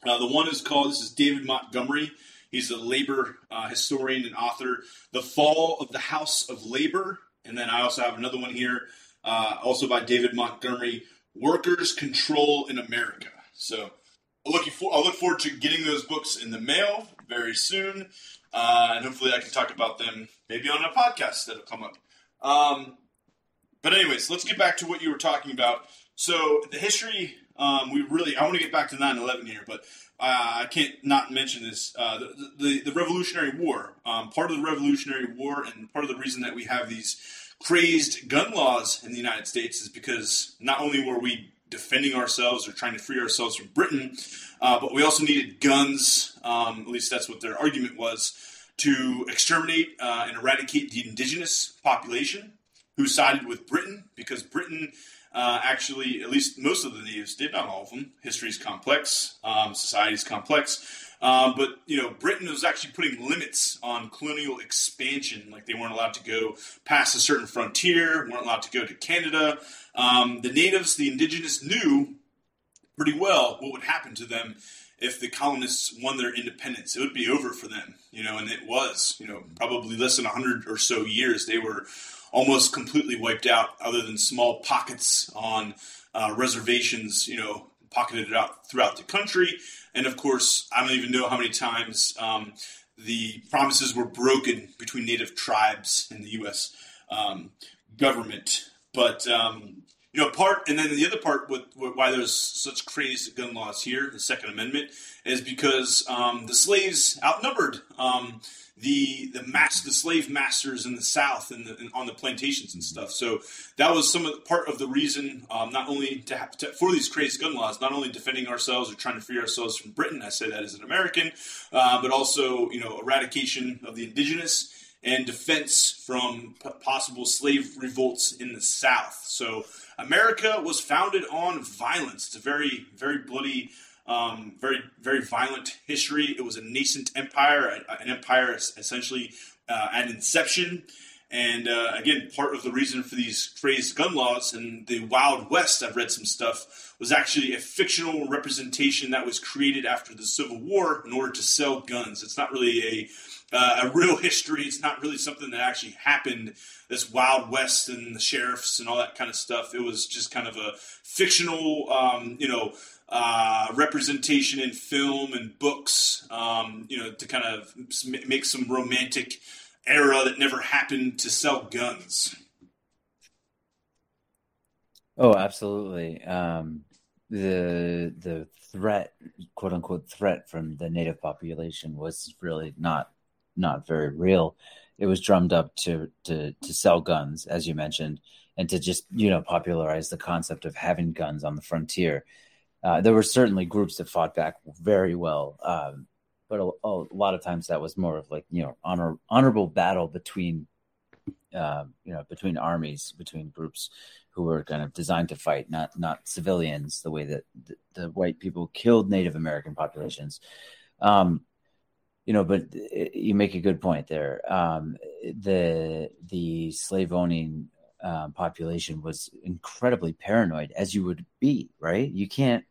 S1: Uh, the one is called. This is David Montgomery. He's a labor uh, historian and author. The Fall of the House of Labor. And then I also have another one here, uh, also by David Montgomery, Workers Control in America. So I'm looking for, I'll look forward to getting those books in the mail very soon, uh, and hopefully I can talk about them maybe on a podcast that'll come up. Um, but anyways, let's get back to what you were talking about. So the history, um, we really, I want to get back to 9/11 here, but uh, I can't not mention this. Uh, the, the, the Revolutionary War. Um, part of the Revolutionary War, and part of the reason that we have these crazed gun laws in the United States is because not only were we defending ourselves or trying to free ourselves from Britain, uh, but we also needed guns. Um, at least that's what their argument was to exterminate uh, and eradicate the indigenous population who sided with Britain because Britain. Uh, actually, at least most of the natives did, not all of them. History is complex, um, society is complex. Um, but you know, Britain was actually putting limits on colonial expansion. Like they weren't allowed to go past a certain frontier, weren't allowed to go to Canada. Um, the natives, the indigenous, knew pretty well what would happen to them if the colonists won their independence. It would be over for them, you know, and it was, you know, probably less than 100 or so years. They were almost completely wiped out, other than small pockets on uh, reservations, you know, pocketed it out throughout the country. And of course, I don't even know how many times um, the promises were broken between native tribes and the U.S. Um, government. But um, you know, part and then the other part with, with, why there's such crazy gun laws here, the Second Amendment, is because um, the slaves outnumbered um, the the mass the slave masters in the South and, on the plantations and stuff. So that was some of part of the reason, um, not only to, have, to, for these crazy gun laws, not only defending ourselves or trying to free ourselves from Britain. I say that as an American, uh, but also you know eradication of the indigenous and defense from p- possible slave revolts in the South. So America was founded on violence. It's a very, very bloody, um, very, very violent history. It was a nascent empire, an empire essentially uh, at inception. And uh, again, part of the reason for these crazed gun laws and the Wild West, I've read some stuff, was actually a fictional representation that was created after the Civil War in order to sell guns. It's not really a uh, a real history. It's not really something that actually happened. This Wild West and the sheriffs and all that kind of stuff. It was just kind of a fictional, um, you know, uh, representation in film and books. Um, you know, to kind of make some romantic era that never happened to sell guns.
S2: Oh, absolutely. Um, the the threat, quote unquote, threat from the native population was really not not very real. It was drummed up to to to sell guns, as you mentioned, and to just you know popularize the concept of having guns on the frontier. Uh, there were certainly groups that fought back very well, um, but a, a, lot of times that was more of like you know honor, honorable battle between uh, you know between armies, between groups who were kind of designed to fight, not not civilians, the way that the, the white people killed Native American populations. Um, you know, but you make a good point there. Um, the the slave owning um, population was incredibly paranoid, as you would be, right? You can't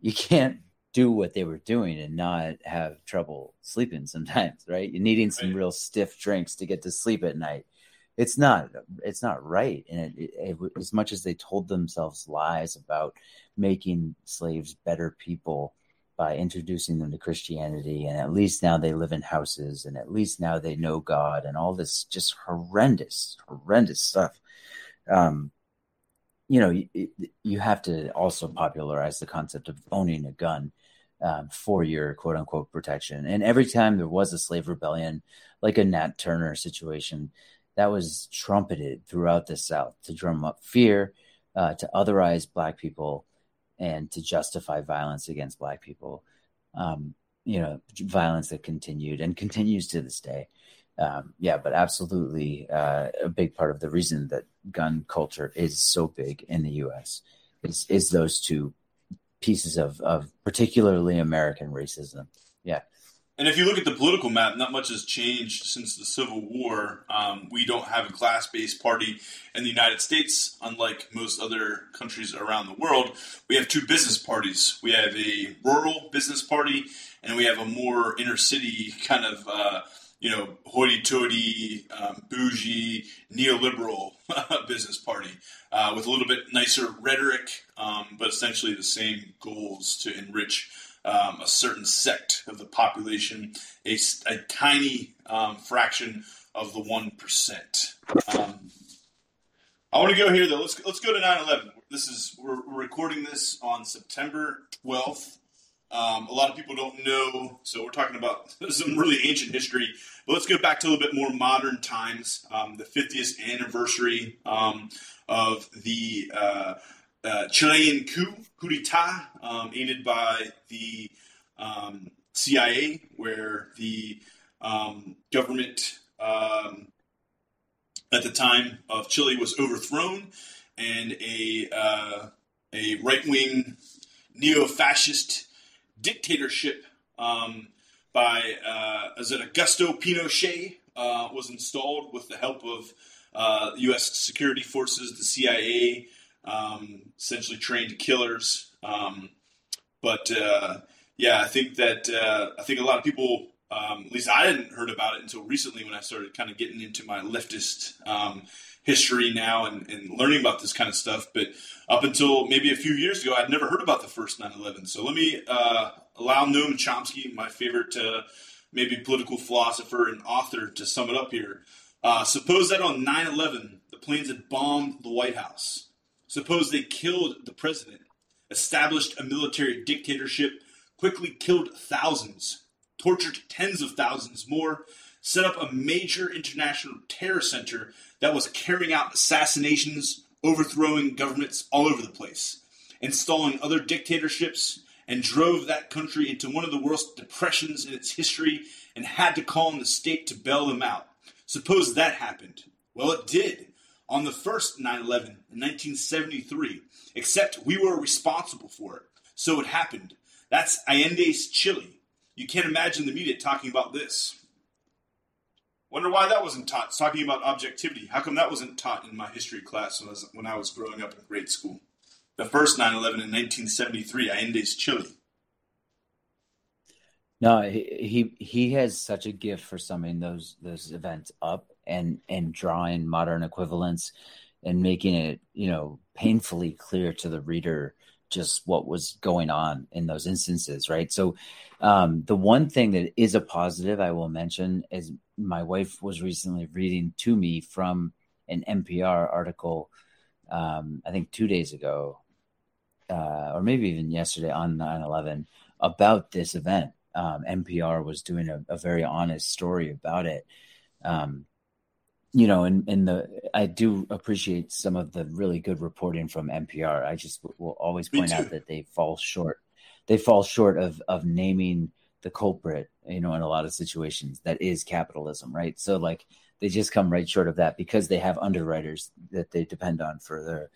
S2: you can't do what they were doing and not have trouble sleeping sometimes, right? You're needing some real stiff drinks to get to sleep at night. It's not it's not right, and it, it, it, as much as they told themselves lies about making slaves better people by introducing them to Christianity. And at least now they live in houses and at least now they know God and all this just horrendous, horrendous stuff. Um, you know, you, you have to also popularize the concept of owning a gun um, for your quote unquote protection. And every time there was a slave rebellion, like a Nat Turner situation, that was trumpeted throughout the South to drum up fear, uh, to otherize Black people, and to justify violence against black people um, you know violence that continued and continues to this day um, yeah but absolutely uh, a big part of the reason that gun culture is so big in the us is is those two pieces of of particularly american racism yeah
S1: and if you look at the political map, not much has changed since the Civil War. Um, we don't have a class based party in the United States, unlike most other countries around the world. We have two business parties. We have a rural business party, and we have a more inner city kind of, uh, you know, hoity toity, um, bougie, neoliberal business party uh, with a little bit nicer rhetoric, um, but essentially the same goals to enrich um, a certain sect of the population, a, a tiny um, fraction of the one percent. Um, I want to go here though. Let's let's go to 9/11. This is we're, we're recording this on September 12th. Um, a lot of people don't know, so we're talking about some really ancient history. But let's go back to a little bit more modern times. Um, the 50th anniversary um, of the uh, uh, Chilean coup, coup d'etat, um, aided by the um, CIA, where the um, government at the time of Chile was overthrown, and a uh, a right wing neo fascist dictatorship um, by uh, is it Augusto Pinochet uh, was installed with the help of U.S. Uh, security forces, the CIA, um, essentially trained killers. Um, but uh, Yeah, I think that uh, I think a lot of people, um, at least I hadn't heard about it until recently when I started kind of getting into my leftist um, history now and, and, learning about this kind of stuff. But up until maybe a few years ago, I'd never heard about the first 9/11. So let me uh, allow Noam Chomsky, my favorite uh, maybe political philosopher and author, to sum it up here. Uh, suppose that on 9/11 the planes had bombed the White House. Suppose they killed the president, established a military dictatorship quickly killed thousands, tortured tens of thousands more, set up a major international terror center that was carrying out assassinations, overthrowing governments all over the place, installing other dictatorships, and drove that country into one of the worst depressions in its history and had to call on the state to bail them out. Suppose that happened. Well, it did on the first 9 11 in 1973, except we were responsible for it. So it happened. That's Allende's Chile. You can't imagine the media talking about this. Wonder why that wasn't taught. It's talking about objectivity. How come that wasn't taught in my history class when I was, when I was growing up in grade school? The first 9 11 in 1973, Allende's Chile.
S2: No, he, he he has such a gift for summing those those events up and and drawing modern equivalents and making it you know painfully clear to the reader just what was going on in those instances, right? So, um, the one thing that is a positive I will mention is my wife was recently reading to me from an NPR article, um, I think two days ago, uh, or maybe even yesterday on 9 11 about this event. Um, NPR was doing a, a, very honest story about it. Um, you know, and in the I do appreciate some of the really good reporting from NPR. I just will always point out that they fall short. They fall short of of naming the culprit. You know, in a lot of situations, that is capitalism, right? So like they just come right short of that because they have underwriters that they depend on for their,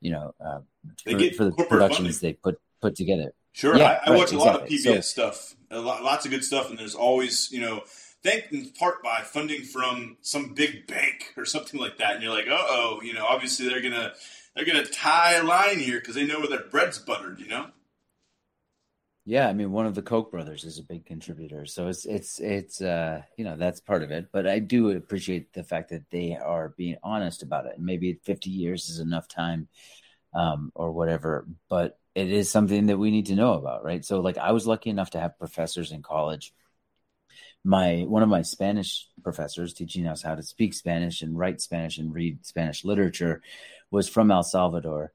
S2: you know, uh, for, for, the productions funding. they put put together.
S1: Sure, yeah, I, I right, watch a exactly. lot of PBS so, stuff, a lot, lots of good stuff, and there's always you know thanked in part by funding from some big bank or something like that. And you're like, uh oh, you know, obviously they're gonna they're gonna tie a line here because they know where their bread's buttered, you know.
S2: Yeah, I mean, one of the Koch brothers is a big contributor, so it's it's it's uh you know that's part of it. But I do appreciate the fact that they are being honest about it. Maybe 50 years is enough time, um, or whatever. But it is something that we need to know about, right? So, like, I was lucky enough to have professors in college my one of my Spanish professors teaching us how to speak Spanish and write Spanish and read Spanish literature was from El Salvador,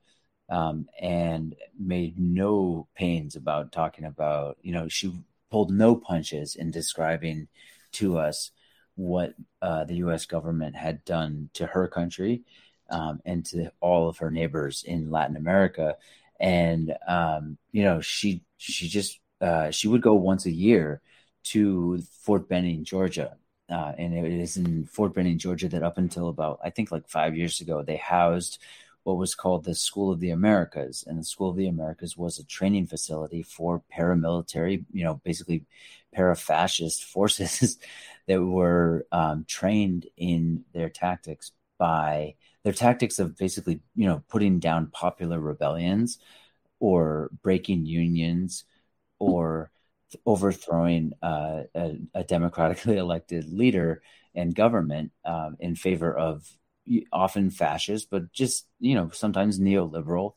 S2: um, and made no pains about talking about you know she pulled no punches in describing to us what uh, the U.S. government had done to her country um, and to all of her neighbors in Latin America, and um, you know she she just uh, she would go once a year to Fort Benning, Georgia. Uh, and it is in Fort Benning, Georgia, that up until about, I think, like five years ago, they housed what was called the School of the Americas. And the School of the Americas was a training facility for paramilitary, you know, basically para-fascist forces that were um, trained in their tactics by their tactics of basically, you know, putting down popular rebellions or breaking unions or overthrowing uh, a, a, democratically elected leader and government um, in favor of often fascist, but just you know sometimes neoliberal,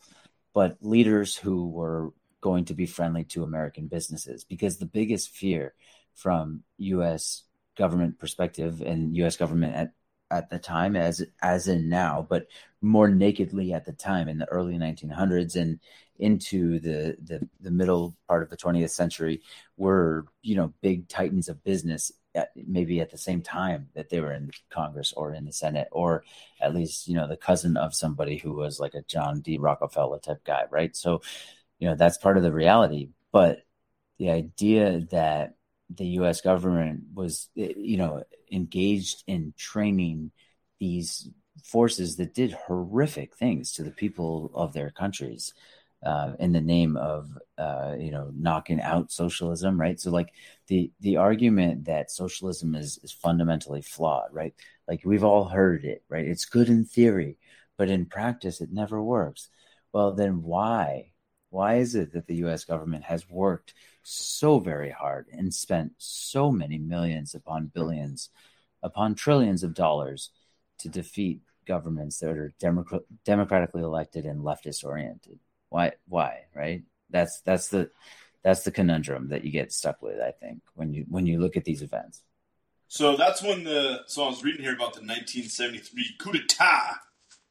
S2: but leaders who were going to be friendly to American businesses. Because the biggest fear from U.S. government perspective and U.S. government at at the time as as in now, but more nakedly at the time in the early 1900s and into the the, the middle part of the 20th century were you know big titans of business at, maybe at the same time that they were in Congress or in the Senate or at least you know the cousin of somebody who was like a John D Rockefeller type guy, right? So you know that's part of the reality, but the idea that the U.S. government was, you know, engaged in training these forces that did horrific things to the people of their countries uh, in the name of, uh, you know, knocking out socialism, right? So, like the the argument that socialism is is fundamentally flawed, right? Like we've all heard it, right? It's good in theory, but in practice, it never works. Well, then why Why is it that the U.S. government has worked so very hard and spent so many millions upon billions, upon trillions of dollars to defeat governments that are democ- democratically elected and leftist oriented? Why? Why? Right? That's that's the that's the conundrum that you get stuck with. I think when you when you look at these events.
S1: So that's when the so I was reading here about the 1973 coup d'état,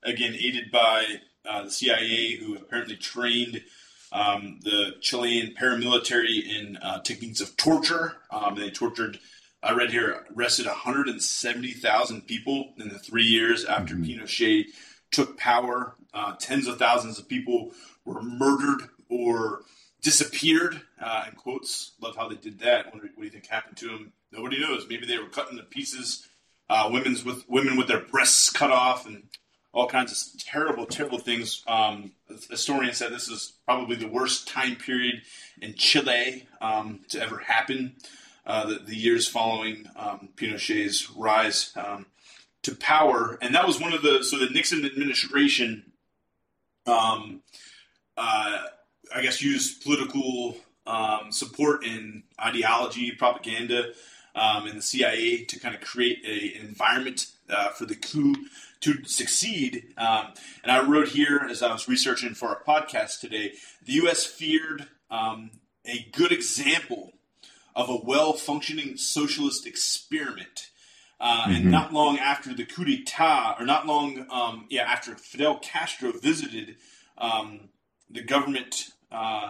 S1: again aided by uh, the CIA, who apparently trained um, the Chilean paramilitary in uh, techniques of torture. Um, they tortured. I read here arrested 170,000 people in the three years after mm-hmm. Pinochet took power. Uh, tens of thousands of people were murdered or disappeared. Uh, in quotes, love how they did that. What, what, do you think happened to them? Nobody knows. Maybe they were cut into pieces. Uh, women's with women with their breasts cut off and all kinds of terrible, terrible things. Um, historians said this is probably the worst time period in Chile um, to ever happen. Uh, the, the, years following um, Pinochet's rise um, to power, and that was one of the so the Nixon administration, um, uh, I guess, used political um, support and ideology, propaganda, and the CIA to kind of create a, an environment uh, for the coup to succeed. Um, and I wrote here as I was researching for our podcast today the U.S. feared um, a good example of a well functioning socialist experiment. Uh, mm-hmm. And not long after the coup d'etat, or not long, um, yeah, after Fidel Castro visited um, the government uh,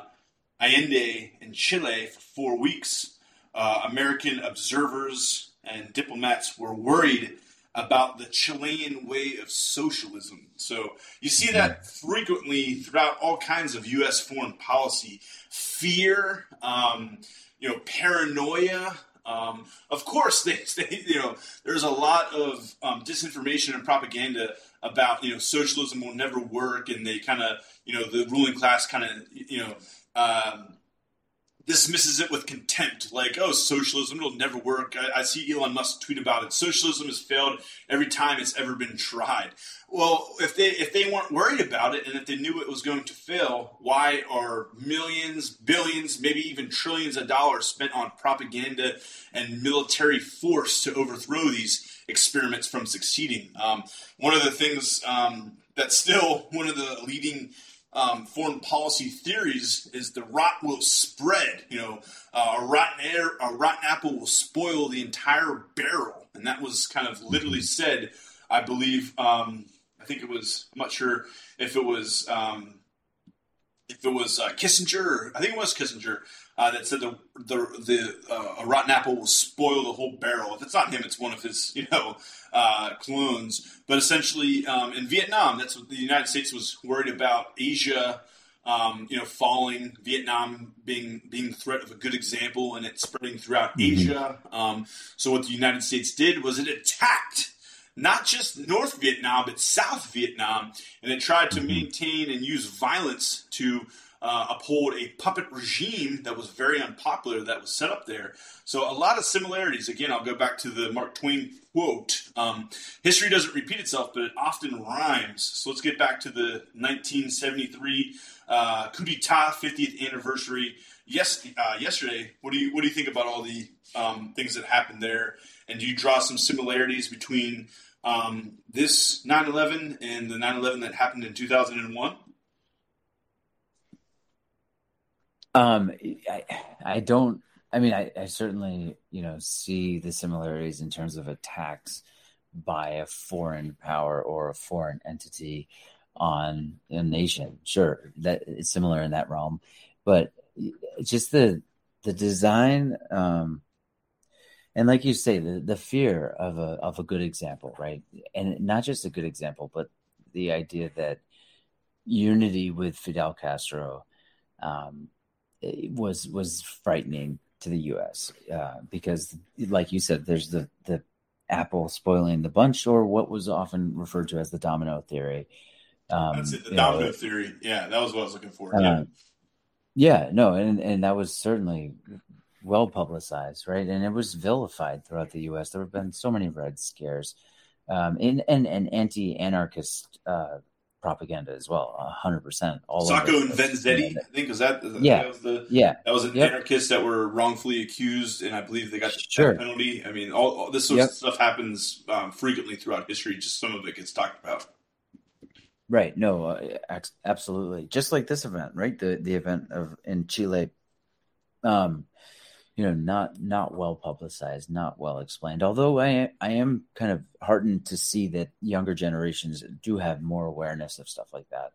S1: Allende in Chile for four weeks, uh, American observers and diplomats were worried about the Chilean way of socialism. So you see that frequently throughout all kinds of U.S. foreign policy. Fear, um, you know, paranoia. Um, of course, they, they, you know, there's a lot of um, disinformation and propaganda about, you know, socialism will never work, and they kind of, you know, the ruling class kind of, you know, um, dismisses it with contempt, like, oh, socialism, it'll never work. I, I, see Elon Musk tweet about it. Socialism has failed every time it's ever been tried. Well, if they if they weren't worried about it and if they knew it was going to fail, why are millions, billions, maybe even trillions of dollars spent on propaganda and military force to overthrow these experiments from succeeding? Um, one of the things um, that's still one of the leading um, foreign policy theories is the rot will spread. You know, uh, a rotten air, a rotten apple will spoil the entire barrel, and that was kind of literally said. I believe. Um, I think it was. I'm not sure if it was. Um, if it was uh, Kissinger, or, I think it was Kissinger uh, that said the the the uh, a rotten apple will spoil the whole barrel. If it's not him, it's one of his you know uh, clones. But essentially, um, in Vietnam, that's what the United States was worried about. Asia, um, you know, falling. Vietnam being being threat of a good example, and it spreading throughout mm-hmm. Asia. Um, so what the United States did was it attacked not just North Vietnam, but South Vietnam, and it tried to mm-hmm. maintain and use violence to uh, uphold a puppet regime that was very unpopular that was set up there. So a lot of similarities. Again, I'll go back to the Mark Twain quote: um, "History doesn't repeat itself, but it often rhymes." So let's get back to the 1973 uh, coup d'état 50th anniversary. Yes, uh, yesterday. What do you what do you think about all the um, things that happened there? And do you draw some similarities between um, this 9/11 and the 9/11 that happened in 2001?
S2: Um, I, I don't. I mean, I, I certainly, you know, see the similarities in terms of attacks by a foreign power or a foreign entity on a nation. Sure, that it's similar in that realm, but just the the design, um, and like you say, the the fear of a of a good example, right? And not just a good example, but the idea that unity with Fidel Castro um, was was frightening to the U.S. Uh, because, like you said, there's the the apple spoiling the bunch, or what was often referred to as the domino theory.
S1: Um, That's it, the domino know, theory. Yeah, that was what I was looking for. Uh, yeah.
S2: yeah, no, and and that was certainly well publicized, right? And it was vilified throughout the U.S. There have been so many red scares, um, and and, and anti-anarchist uh, propaganda as well, hundred percent.
S1: All Sacco and Vanzetti, I think was that.
S2: Yeah,
S1: that was the
S2: yeah.
S1: That was an yep. anarchist that were wrongfully accused, and I believe they got the
S2: sure.
S1: penalty. I mean, all, all this sort yep. of stuff happens um, frequently throughout history. Just some of it gets talked about.
S2: Right. No. Uh, absolutely. Just like this event, right? The the event of in Chile. Um, you know, not not well publicized, not well explained. Although I I am kind of heartened to see that younger generations do have more awareness of stuff like that,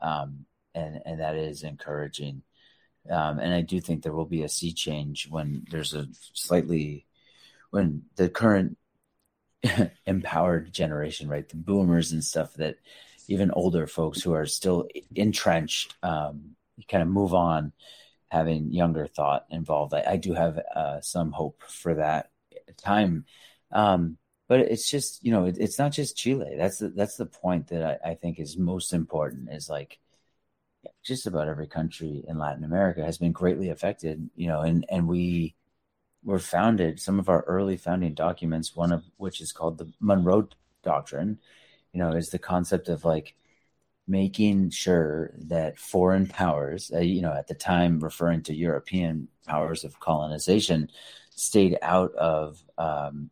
S2: um, and and that is encouraging. Um, and I do think there will be a sea change when there's a slightly when the current empowered generation, right, the boomers and stuff that even older folks who are still entrenched um, kind of move on having younger thought involved. I, I do have uh, some hope for that time. Um, but it's just, you know, it, it's not just Chile. That's the, that's the point that I, I think is most important is like just about every country in Latin America has been greatly affected, you know, and, and we were founded, some of our early founding documents, one of which is called the Monroe Doctrine, you know, is the concept of like making sure that foreign powers, uh, you know, at the time referring to European powers of colonization, stayed out of, um,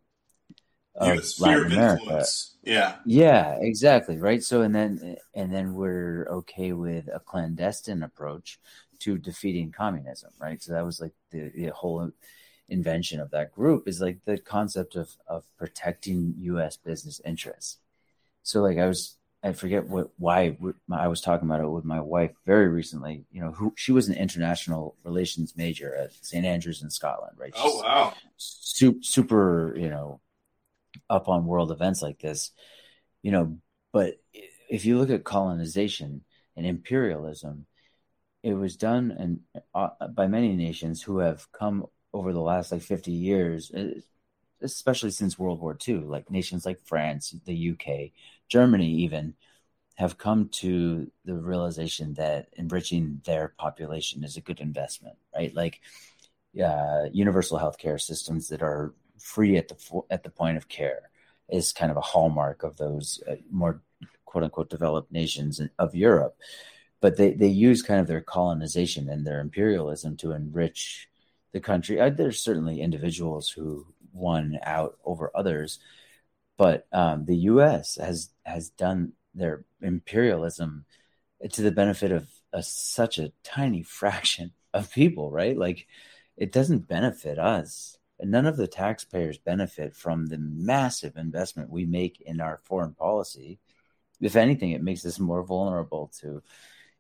S1: of Latin America. Yeah,
S2: yeah, exactly, right. So, and then, and then we're okay with a clandestine approach to defeating communism, right? So that was like the, the whole invention of that group is like the concept of of protecting U.S. business interests. So, like I was I forget what why I was talking about it with my wife very recently. You know, who she was an international relations major at St Andrews in Scotland, right?
S1: Oh, She's oh wow,
S2: super, super, you know, up on world events like this. You know, but if you look at colonization and imperialism, it was done and uh, by many nations who have come over the last like 50 years especially since World War II, like nations like France, the UK, Germany, even have come to the realization that enriching their population is a good investment, right? Like uh, universal healthcare systems that are free at the at the point of care is kind of a hallmark of those uh, more quote unquote developed nations of Europe. But they, they use kind of their colonization and their imperialism to enrich the country. Uh, there's certainly individuals who won out over others. But um, the U.S. has has done their imperialism to the benefit of a, such a tiny fraction of people, right? Like it doesn't benefit us. None of the taxpayers benefit from the massive investment we make in our foreign policy. If anything, it makes us more vulnerable to,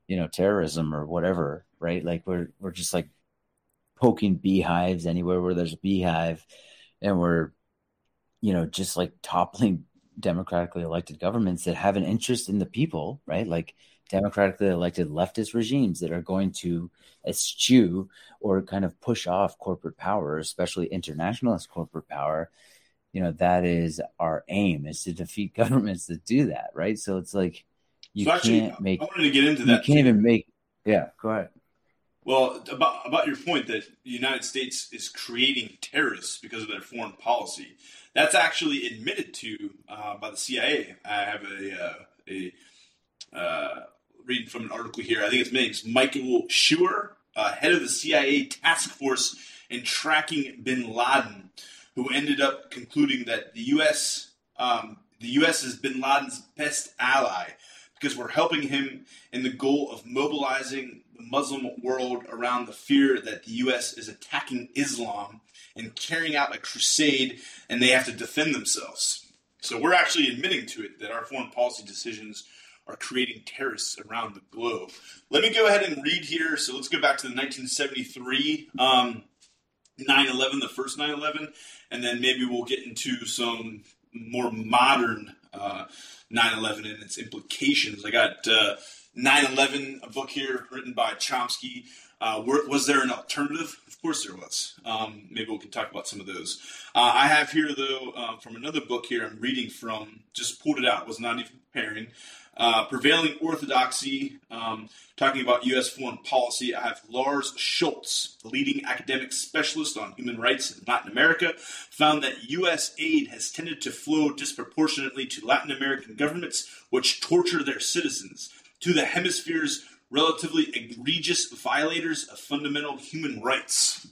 S2: you know, terrorism or whatever, right? Like we're we're just like poking beehives anywhere where there's a beehive and we're you know just like toppling democratically elected governments that have an interest in the people right? Like democratically elected leftist regimes that are going to eschew or kind of push off corporate power especially internationalist corporate power. You know that is our aim is to defeat governments that do that right? So it's like you so actually, can't make
S1: i wanted to get into that
S2: you can't too. even make yeah go ahead
S1: well, about about your point that the United States is creating terrorists because of their foreign policy, that's actually admitted to uh, by the CIA. I have a uh, a uh, reading from an article here. I think his name's Michael Scheuer, uh, head of the CIA task force in tracking Bin Laden, who ended up concluding that the U.S. Um, the U.S. is Bin Laden's best ally because we're helping him in the goal of mobilizing the Muslim world around the fear that the U.S. is attacking Islam and carrying out a crusade, and they have to defend themselves. So we're actually admitting to it that our foreign policy decisions are creating terrorists around the globe. Let me go ahead and read here. So let's go back to the 1973 um, 9/11, the first 9/11, and then maybe we'll get into some more modern uh, 9/11 and its implications. I got. Uh, 9/11, a book here written by Chomsky. Uh, was there an alternative? Of course there was. Um, maybe we can talk about some of those. Uh, I have here though um, from another book here I'm reading from. Just pulled it out. Was not even preparing. uh, prevailing orthodoxy, um, talking about U.S. foreign policy. I have Lars Schoultz, the leading academic specialist on human rights in Latin America, found that U.S. aid has tended to flow disproportionately to Latin American governments, which torture their citizens, to the hemisphere's relatively egregious violators of fundamental human rights.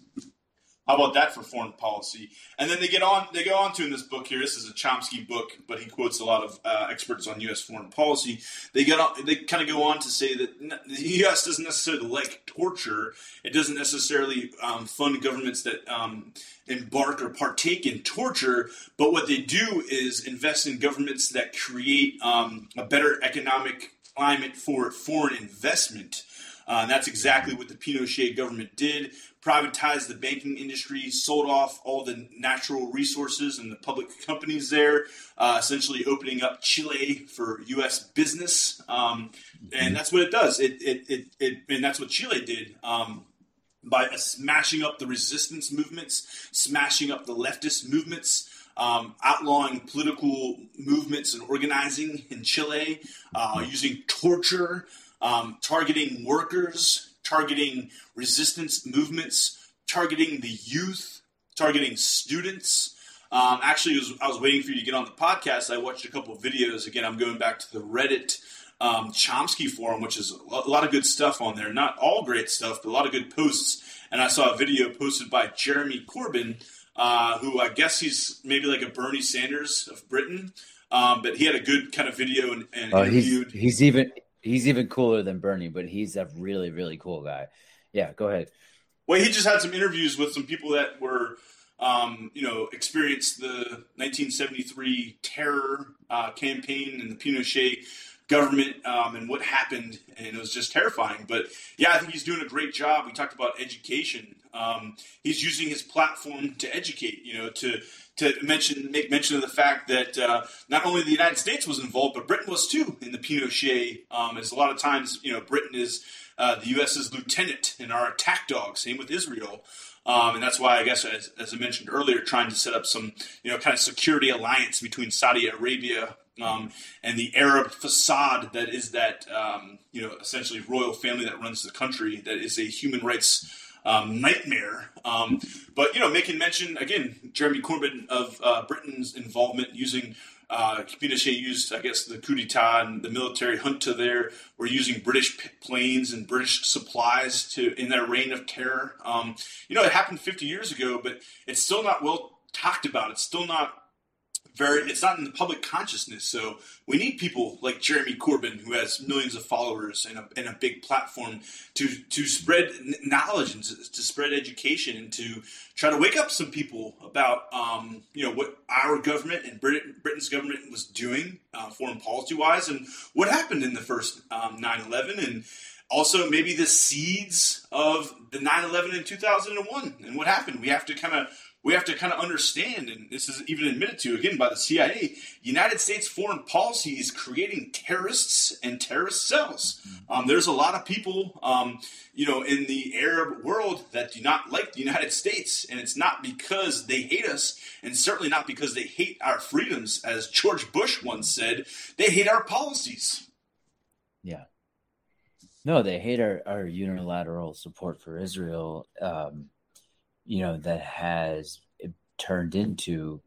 S1: How about that for foreign policy? And then they get on. They go on to in this book here. This is a Chomsky book, but he quotes a lot of uh, experts on U.S. foreign policy. They get on. They kind of go on to say that the U.S. doesn't necessarily like torture. It doesn't necessarily um, fund governments that um, embark or partake in torture. But what they do is invest in governments that create um, a better economic climate for foreign investment. Uh, that's exactly what the Pinochet government did privatized the banking industry, sold off all the natural resources and the public companies there, uh, essentially opening up Chile for U.S. business. Um, and that's what it does. It, it, it, it, and that's what Chile did. Um, by smashing up the resistance movements, smashing up the leftist movements, um, outlawing political movements and organizing in Chile, uh, using torture, um, targeting workers, targeting resistance movements, targeting the youth, targeting students. Um, actually, was, I was waiting for you to get on the podcast. I watched a couple of videos. Again, I'm going back to the Reddit um, Chomsky forum, which is a lot of good stuff on there. Not all great stuff, but a lot of good posts. And I saw a video posted by Jeremy Corbyn, uh, who I guess he's maybe like a Bernie Sanders of Britain. Um, but he had a good kind of video and, and
S2: oh, interviewed. He's, he's even he's even cooler than Bernie, but he's a really really cool guy. Yeah, go ahead.
S1: Well, he just had some interviews with some people that were, um, you know, experienced the 1973 terror uh, campaign and the Pinochet government um, and what happened, and it was just terrifying. But yeah, I think he's doing a great job. We talked about education. Um, he's using his platform to educate, you know, to to mention make mention of the fact that uh, not only the United States was involved, but Britain was too in the Pinochet. Um, as a lot of times, you know, Britain is uh, the U.S.'s lieutenant and our attack dog. Same with Israel. Um, and that's why I guess, as, as, I mentioned earlier, trying to set up some, you know, kind of security alliance between Saudi Arabia um, and the Arab facade that is that, um, you know, essentially royal family that runs the country that is a human rights um, nightmare. Um, but you know, making mention again, Jeremy Corbyn of uh, Britain's involvement using. Uh, Pinochet used, I guess, the coup d'état and the military junta there were using British planes and British supplies to in their reign of terror. Um, you know, it happened 50 years ago, but it's still not well talked about. It's still not very it's not in the public consciousness. So we need people like Jeremy Corbyn, who has millions of followers and a, and a big platform to to spread knowledge and to, to, spread education and to try to wake up some people about um, you know what our government and Britain, Britain's government was doing uh, foreign policy wise and what happened in the first um, 9/11 and also maybe the seeds of the 9-11 in 2001 and what happened we have to kind of we have to kind of understand, and this is even admitted to again by the CIA, United States foreign policy is creating terrorists and terrorist cells. Um, there's a lot of people, um, you know, in the Arab world that do not like the United States, and it's not because they hate us, and certainly not because they hate our freedoms, as George Bush once said. They hate our policies.
S2: Yeah. No, they hate our, our unilateral support for Israel. Um, you know, that has turned into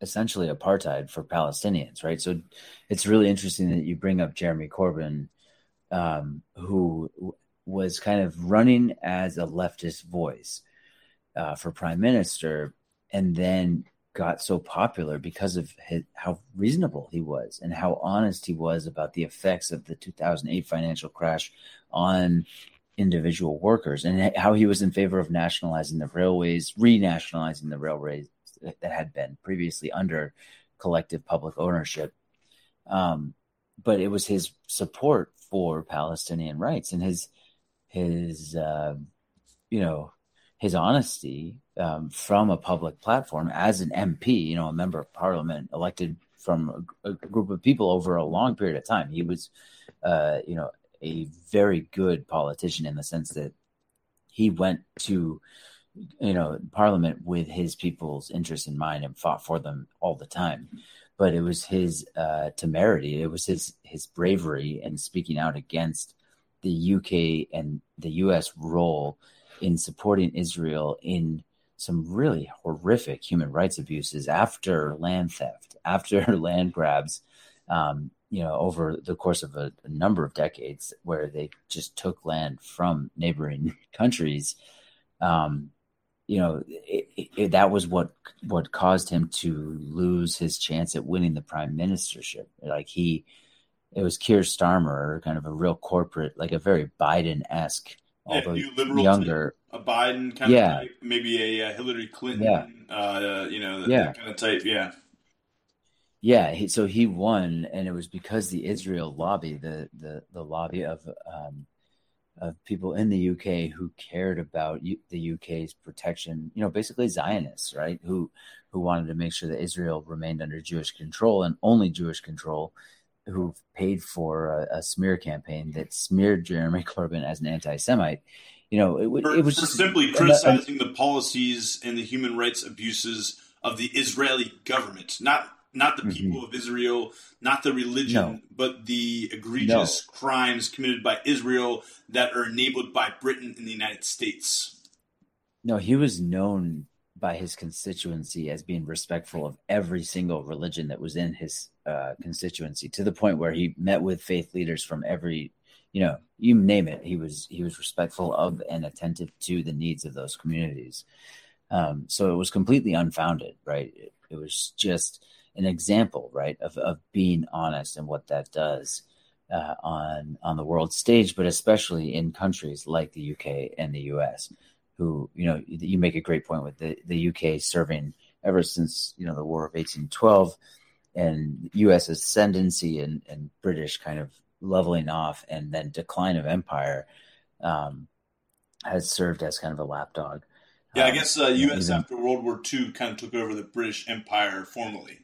S2: essentially apartheid for Palestinians, right? So it's really interesting that you bring up Jeremy Corbyn, um, who was kind of running as a leftist voice uh, for prime minister, and then got so popular because of his, how reasonable he was and how honest he was about the effects of the 2008 financial crash on individual workers and how he was in favor of nationalizing the railways, renationalizing the railways that had been previously under collective public ownership. Um, but it was his support for Palestinian rights and his his uh, you know his honesty um, from a public platform as an MP, you know, a member of parliament elected from a, a group of people over a long period of time. He was, uh, you know, a very good politician in the sense that he went to you know parliament with his people's interests in mind and fought for them all the time. But it was his uh, temerity, it was his his bravery and speaking out against the UK and the US role in supporting Israel in some really horrific human rights abuses after land theft, after land grabs, um, you know, over the course of a, a, number of decades, where they just took land from neighboring countries. Um, you know, it, it, that was what what caused him to lose his chance at winning the prime ministership. Like he, it was Keir Starmer, kind of a real corporate, like a very Biden esque, although younger,
S1: a Biden kind yeah. of type, maybe a, a Hillary Clinton, yeah. Uh, you know, that, yeah. that kind of type, yeah.
S2: Yeah, he, so he won, and it was because the Israel lobby, the the the lobby of um, of people in the UK who cared about U- the UK's protection. You know, basically Zionists, right? Who who wanted to make sure that Israel remained under Jewish control and only Jewish control. Who paid for a, a smear campaign that smeared Jeremy Corbyn as an anti-Semite? You know, it,
S1: for,
S2: it was
S1: just simply criticizing the policies and the human rights abuses of the Israeli government, not not the people mm-hmm. of Israel, not the religion, no. but the egregious no. crimes committed by Israel that are enabled by Britain and the United States.
S2: No, he was known by his constituency as being respectful of every single religion that was in his uh, constituency to the point where he met with faith leaders from every you know you name it he was he was respectful of and attentive to the needs of those communities um, so it was completely unfounded right it, it was just an example, right, of, of being honest and what that does uh, on on the world stage, but especially in countries like the UK and the US, who you know you make a great point with the the UK serving ever since you know the War of eighteen twelve, and U.S. ascendancy and, and British kind of leveling off, and then decline of empire. Um, has served as kind of a lapdog.
S1: Yeah, I um, guess uh, U.S. Even, after World War II kind of took over the British Empire formally.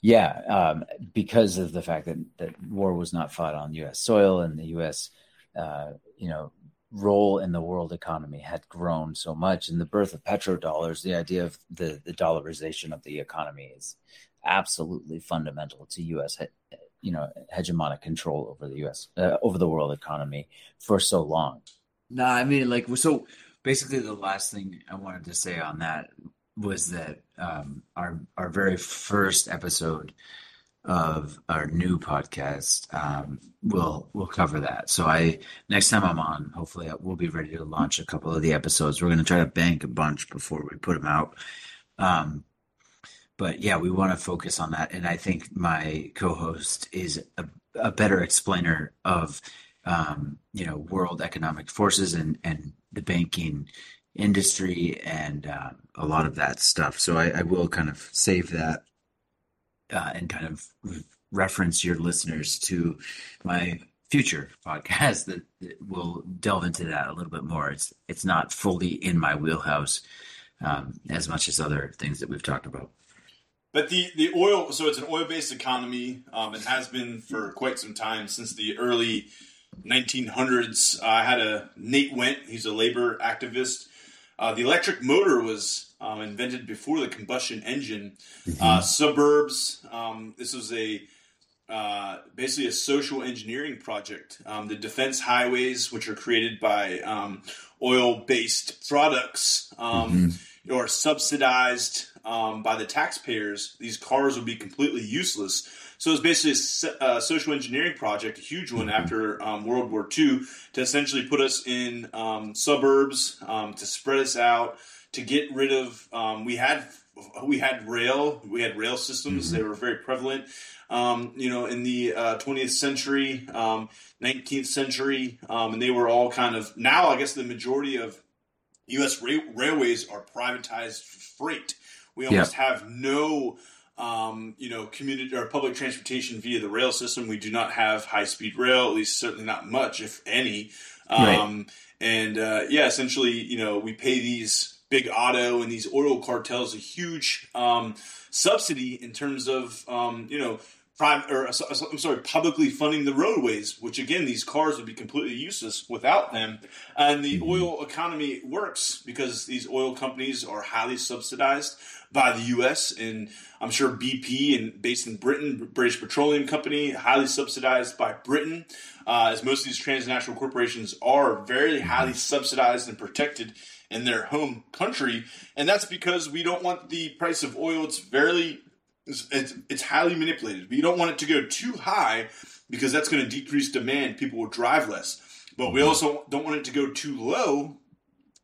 S2: Yeah, um, because of the fact that that war was not fought on U.S. soil and the U.S. Uh, you know role in the world economy had grown so much, and the birth of petrodollars, the idea of the the dollarization of the economy is absolutely fundamental to U.S. you know hegemonic control over the U.S. Uh, over the world economy for so long. No, I mean like so. Basically, the last thing I wanted to say on that was that um, our our very first episode of our new podcast um, will will cover that. So I next time I'm on, hopefully we'll be ready to launch a couple of the episodes. We're going to try to bank a bunch before we put them out. Um, but yeah, we want to focus on that, and I think my co-host is a, a better explainer of um, you know world economic forces and and the banking industry and uh, a lot of that stuff. So I, I will kind of save that uh, and kind of reference your listeners to my future podcast that, that, will delve into that a little bit more. It's it's not fully in my wheelhouse um, as much as other things that we've talked about.
S1: But the, the oil, so it's an oil based economy. Um, it has been for quite some time since the early 1900s. I had a Nate Went, he's a labor activist uh, the electric motor was um, invented before the combustion engine. Mm-hmm. Uh, suburbs. Um, this was a uh, basically a social engineering project. Um, the defense highways, which are created by um, oil-based products, um, mm-hmm. are subsidized um, by the taxpayers. These cars would be completely useless so it's basically a uh, social engineering project, a huge one mm-hmm. after um, World War II, to essentially put us in um, suburbs, um, to spread us out, to get rid of. Um, we had we had rail, we had rail systems. Mm-hmm. They were very prevalent. Um, you know, in the uh, 20th century, 19th century, and they were all kind of now. I guess the majority of U.S. Ra- railways are privatized freight. We almost yeah. have no um, you know, community or public transportation via the rail system. We do not have high speed rail, at least certainly not much, if any. Um, right. And uh, yeah, essentially, you know, we pay these big auto and these oil cartels a huge um, subsidy in terms of, um, you know, private or I'm sorry, publicly funding the roadways, which again, these cars would be completely useless without them. And the mm-hmm. oil economy works because these oil companies are highly subsidized by the U.S. and I'm sure BP and based in Britain, British Petroleum Company, highly subsidized by Britain, uh, as most of these transnational corporations are very highly subsidized and protected in their home country, and that's because we don't want the price of oil. It's very it's, it's highly manipulated. But you don't want it to go too high because that's going to decrease demand. People will drive less. But we mm-hmm. also don't want it to go too low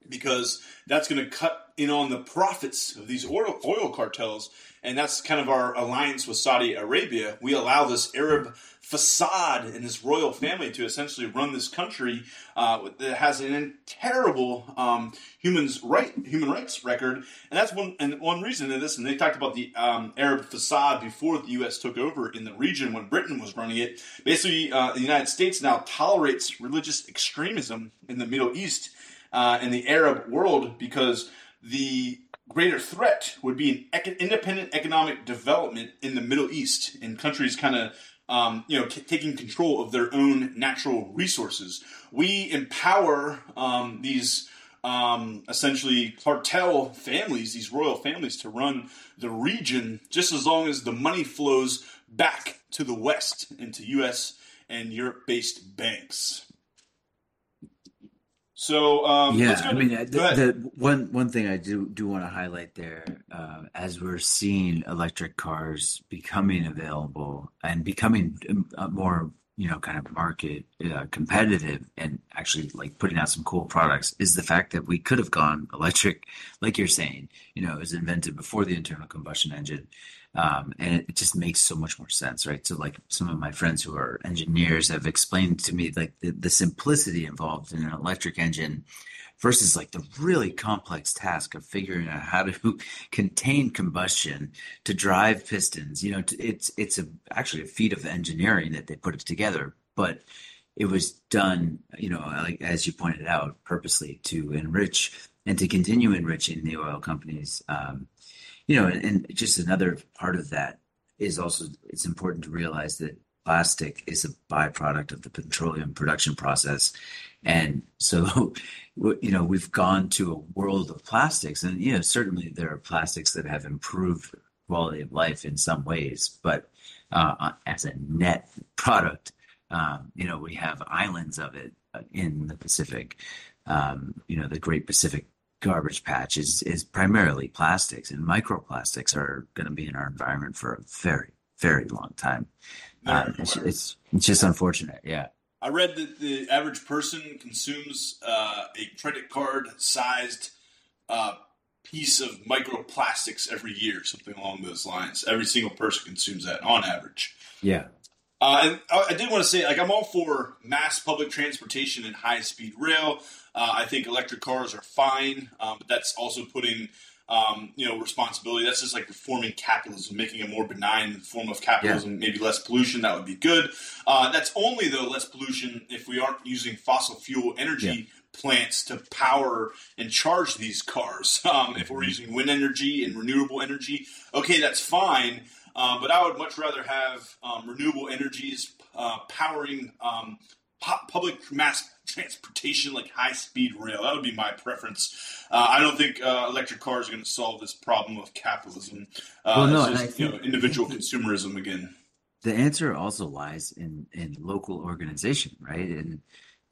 S1: because that's going to cut in on the profits of these oil, oil cartels and that's kind of our alliance with Saudi Arabia. We allow this Arab facade and this royal family to essentially run this country uh, that has an terrible um, humans right human rights record, and that's one and one reason of this. And they talked about the um, Arab facade before the U.S. took over in the region when Britain was running it. Basically, uh, the United States now tolerates religious extremism in the Middle East uh, and the Arab world because the greater threat would be an independent economic development in the Middle East in countries kind of um, you know c- taking control of their own natural resources. We empower um, these um, essentially cartel families, these royal families, to run the region just as long as the money flows back to the West into U.S. and Europe-based banks. So um,
S2: yeah, I mean, the, the, one one thing I do do want to highlight there, uh, as we're seeing electric cars becoming available and becoming um, more, you know, kind of market uh, competitive, and actually like putting out some cool products, is the fact that we could have gone electric, like you're saying. You know, it was invented before the internal combustion engine. Um, and it, just makes so much more sense, right? So, like some of my friends who are engineers have explained to me, like the, the simplicity involved in an electric engine versus like the really complex task of figuring out how to contain combustion to drive pistons. You know, it's it's a actually a feat of engineering that they put it together, but it was done, you know, like as you pointed out, purposely to enrich and to continue enriching the oil companies. Um, you know, and, just another part of that is also it's important to realize that plastic is a byproduct of the petroleum production process. And so, you know, we've gone to a world of plastics, and you know, certainly there are plastics that have improved quality of life in some ways, but uh, as a net product, um, you know, we have islands of it uh, in the Pacific. Um, you know, the Great Pacific garbage patch is is primarily plastics, and microplastics are going to be in our environment for a very very long time. Um, it's, it's, it's just unfortunate, yeah.
S1: I read that the average person consumes uh, a credit card sized uh, piece of microplastics every year, something along those lines. Every single person consumes that on average.
S2: Yeah.
S1: Uh, and I, I did want to say, like, I'm all for mass public transportation and high speed rail. Uh, I think electric cars are fine, um, but that's also putting um, you know responsibility. That's just like reforming capitalism, making a more benign form of capitalism, yeah. maybe less pollution. That would be good. Uh, that's only though less pollution if we aren't using fossil fuel energy. Yeah. Plants to power and charge these cars. Um, if we're mm-hmm. using wind energy and renewable energy, okay, that's fine. Uh, but I would much rather have um, renewable energies uh, powering um, public mass transportation, like high speed rail. That would be my preference. Uh, I don't think uh, electric cars are going to solve this problem of capitalism. Uh, well, no, just, you know, individual consumerism again.
S2: The answer also lies in in local organization, right? And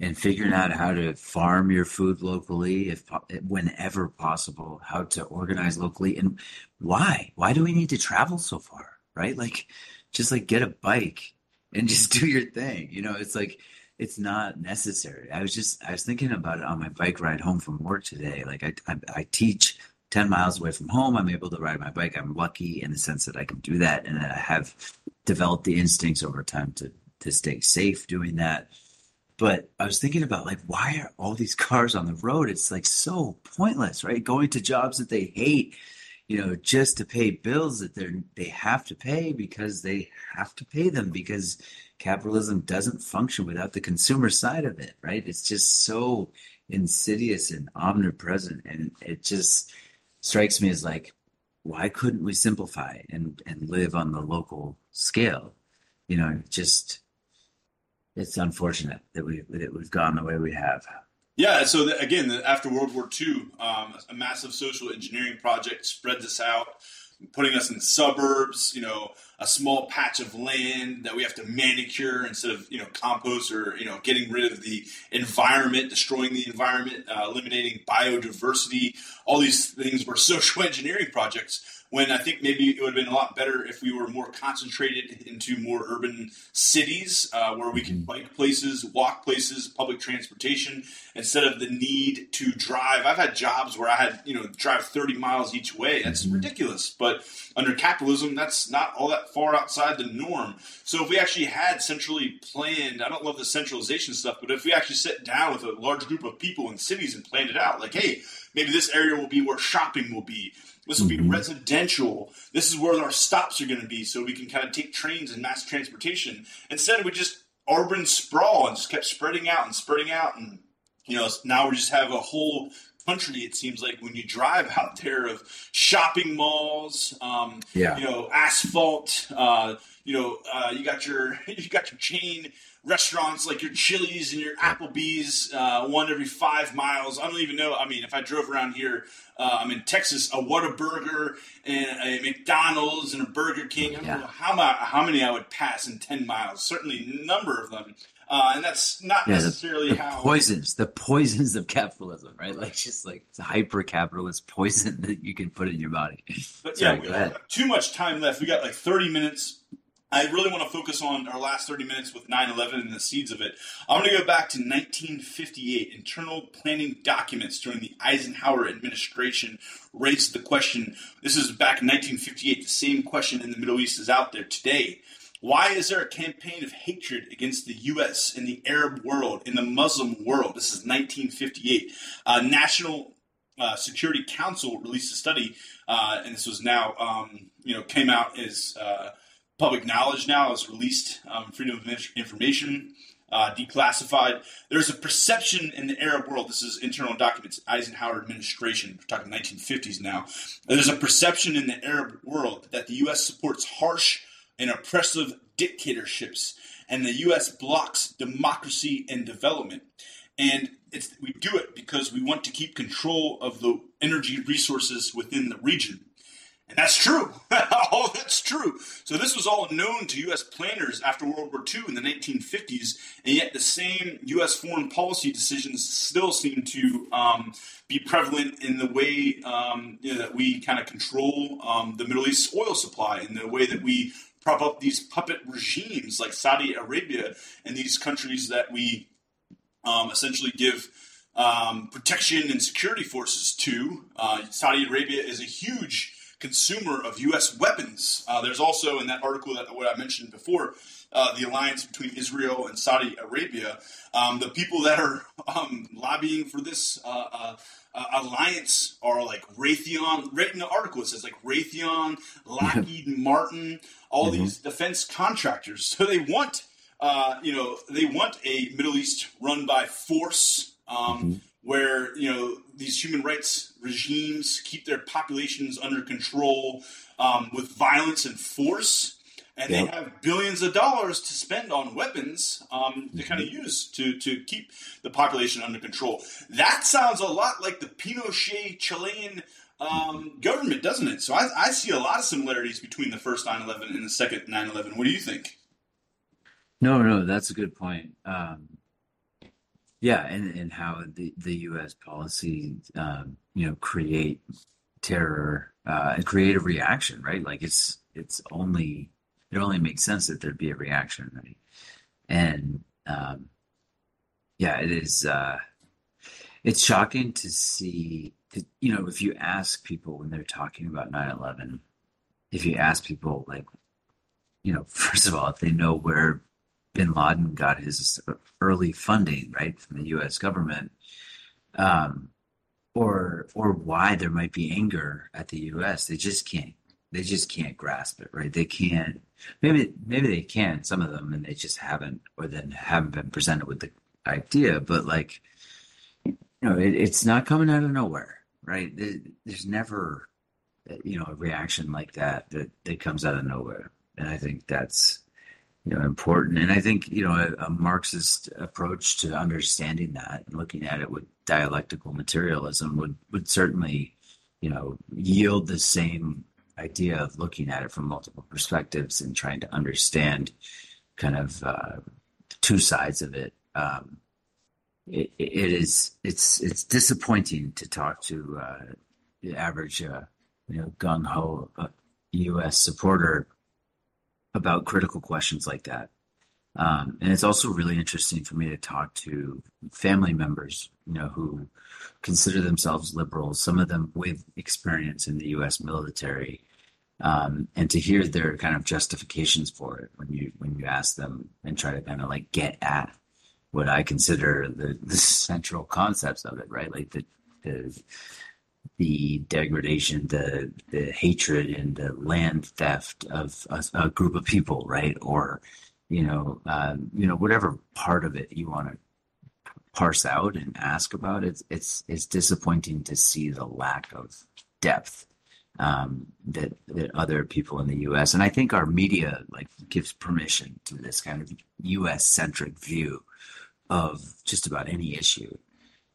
S2: and figuring out how to farm your food locally, if whenever possible, how to organize locally, and why? Why do we need to travel so far, right? Like, just like get a bike and just do your thing. You know, it's like it's not necessary. I was just I was thinking about it on my bike ride home from work today. Like I I, I teach 10 miles away from home. I'm able to ride my bike. I'm lucky in the sense that I can do that and that I have developed the instincts over time to to stay safe doing that. But I was thinking about like why are all these cars on the road? It's like so pointless, right? Going to jobs that they hate, you know, just to pay bills that they're they have to pay because they have to pay them because capitalism doesn't function without the consumer side of it, right? It's just so insidious and omnipresent. And it just strikes me as like, why couldn't we simplify and, and live on the local scale? you know, just it's unfortunate that we that we've gone the way we have.
S1: Yeah. So the, again, after World War II, um, a massive social engineering project spreads us out, putting us in suburbs. You know, a small patch of land that we have to manicure instead of you know compost or you know getting rid of the environment, destroying the environment, uh, eliminating biodiversity. All these things were social engineering projects when I think maybe it would have been a lot better if we were more concentrated into more urban cities uh, where we can mm-hmm. bike places, walk places, public transportation instead of the need to drive. I've had jobs where I had, you know, drive 30 miles each way. That's mm-hmm. ridiculous. But under capitalism, that's not all that far outside the norm. So if we actually had centrally planned, I don't love the centralization stuff, but if we actually sat down with a large group of people in cities and planned it out, like, hey, maybe this area will be where shopping will be this will be mm-hmm. residential. This is where our stops are going to be, so we can kind of take trains and mass transportation. Instead, we just urban sprawl and just kept spreading out and spreading out, and you know now we just have a whole country. It seems like when you drive out there of shopping malls, um, yeah. you know, asphalt. Uh, you know, uh, you got your you got your chain restaurants like your Chili's and your Applebee's, uh, one every five miles. I don't even know. I mean, if I drove around here, uh, I'm in Texas, a Whataburger and a McDonald's and a Burger King. I don't yeah. know how, my, how many I would pass in 10 miles. Certainly a number of them. Uh, and that's not yeah, necessarily
S2: the, the
S1: how
S2: poisons, the poisons of capitalism, right? Like just like the hyper capitalist poison that you can put in your body.
S1: But Sorry, yeah, we have too much time left. We got like 30 minutes I really want to focus on our last 30 minutes with 9 11 and the seeds of it. I'm going to go back to 1958. Internal planning documents during the Eisenhower administration raised the question. This is back in 1958. The same question in the Middle East is out there today. Why is there a campaign of hatred against the U.S. in the Arab world, in the Muslim world? This is 1958. Uh, National uh, Security Council released a study, uh, and this was now, um, you know, came out as uh, public knowledge now is released, um, freedom of information uh, declassified. There's a perception in the Arab world. This is internal documents, Eisenhower administration. We're talking 1950s now. There's a perception in the Arab world that the U.S. supports harsh and oppressive dictatorships, and the U.S. blocks democracy and development. And we do it because we want to keep control of the energy resources within the region. And that's true. all that's true. So this was all known to U.S. planners after World War II in the 1950s, and yet the same U.S. foreign policy decisions still seem to um, be prevalent in the way um, you know, that we kind of control um, the Middle East oil supply, and the way that we prop up these puppet regimes like Saudi Arabia and these countries that we um, essentially give. Um, protection and security forces to. Uh, Saudi Arabia is a huge consumer of U.S. weapons. Uh, there's also in that article that what I mentioned before, uh, the alliance between Israel and Saudi Arabia. Um, the people that are um, lobbying for this uh, uh, uh alliance are like Raytheon. Right in the article, it says like Raytheon, Lockheed Martin, all mm-hmm. these defense contractors. So they want, uh, you know, they want a Middle East run by force. Um, mm-hmm where you know these human rights regimes keep their populations under control um, with violence and force, and yep. they have billions of dollars to spend on weapons um, to mm-hmm. kind of use to to keep the population under control. That sounds a lot like the Pinochet Chilean. Um, government, doesn't it? So I, I see a lot of similarities between the first 9/11 and the second 9/11. What do you think?
S2: No, no, that's a good point. Um, yeah, and, and how the, the U.S. policy, um, you know, create terror uh, and create a reaction, right? Like it's it's only it only makes sense that there'd be a reaction, right? And um, yeah, it is. Uh, it's shocking to see. You know, if you ask people when they're talking about 9-11, if you ask people like, you know, first of all, if they know where bin Laden got his early funding, right, from the U.S. government, um, or or why there might be anger at the U.S. They just can't. They just can't grasp it, right? They can't. Maybe maybe they can some of them, and they just haven't, or then haven't been presented with the idea. But like, you know, it, it's not coming out of nowhere, right? There's never, you know, a reaction like that that that comes out of nowhere, and I think that's you know, important. And I think, you know, a, a, Marxist approach to understanding that and looking at it with dialectical materialism would, would certainly, you know, yield the same idea of looking at it from multiple perspectives and trying to understand kind of uh, two sides of it. Um, it, it is it's it's disappointing to talk to uh, the average uh, you know gung ho U.S. Uh, supporter about critical questions like that. Um, and it's also really interesting for me to talk to family members, you know, who consider themselves liberals, some of them with experience in the U.S. military, um, and to hear their kind of justifications for it when you when you ask them and try to kind of like get at what I consider the, the central concepts of it, right? Like the the the degradation, the the hatred, and the land theft of a, a group of people, right? Or you know, um, you know, whatever part of it you want to parse out and ask about. It's it's it's disappointing to see the lack of depth um, that that other people in the U.S. and I think our media like gives permission to this kind of U.S. centric view of just about any issue.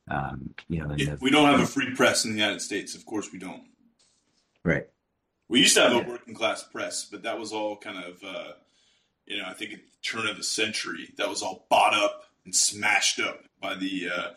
S2: Um, you know,
S1: the, we don't have a free press in the United States. Of course, we don't.
S2: Right.
S1: We used to have yeah. a working class press, but that was all kind of, uh, you know, I think at the turn of the century, that was all bought up and smashed up by the, uh,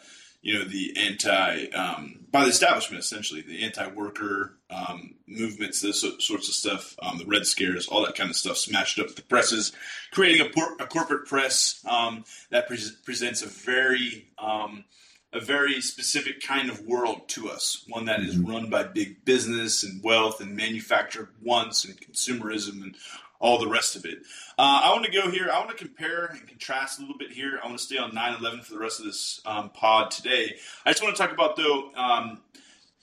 S1: you know, the anti, um, by the establishment, essentially, the anti-worker um, movements, this sorts of stuff, um, the Red Scares, all that kind of stuff, smashed up the presses, creating a, por- a corporate press um, that pre- presents a very um, a very specific kind of world to us, one that is mm-hmm. run by big business and wealth and manufactured wants and consumerism and all the rest of it. Uh, I want to go here. I want to compare and contrast a little bit here. I want to stay on 9 11 for the rest of this um, pod today. I just want to talk about, though, um,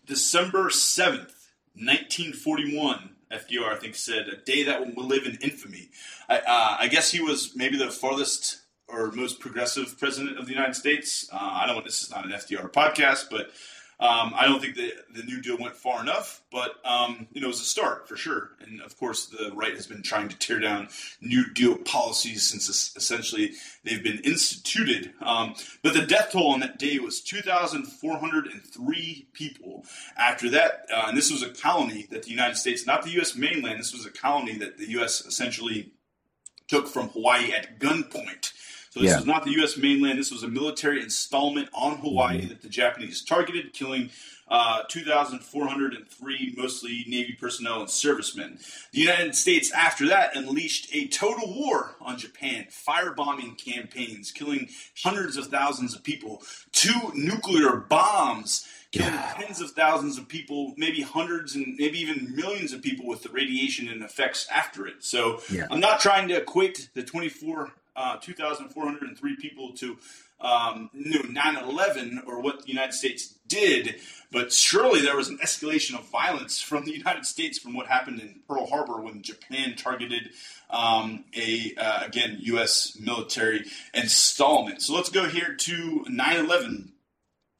S1: December 7th, 1941. FDR, I think, said, a day that will live in infamy. I, uh, I guess he was maybe the farthest or most progressive president of the United States. Uh, I don't. This is not an FDR podcast, but um, I don't think the the New Deal went far enough. But um, you know, it was a start for sure. And of course, the right has been trying to tear down New Deal policies since essentially they've been instituted. Um, but the death toll on that day was 2,403 people. After that, uh, and this was a colony that the United States, not the U.S. mainland, this was a colony that the U.S. essentially took from Hawaii at gunpoint. So this yeah. was not the U.S. mainland. This was a military installment on Hawaii mm-hmm. that the Japanese targeted, killing uh, 2,403 mostly Navy personnel and servicemen. The United States, after that, unleashed a total war on Japan, firebombing campaigns, killing hundreds of thousands of people, two nuclear bombs killing yeah. tens of thousands of people, maybe hundreds and maybe even millions of people with the radiation and effects after it. So yeah. I'm not trying to equate the 24 uh, 2,403 people to um, 9/11 or what the United States did, but surely there was an escalation of violence from the United States from what happened in Pearl Harbor when Japan targeted um, a uh, again U.S. military installment. So let's go here to 9/11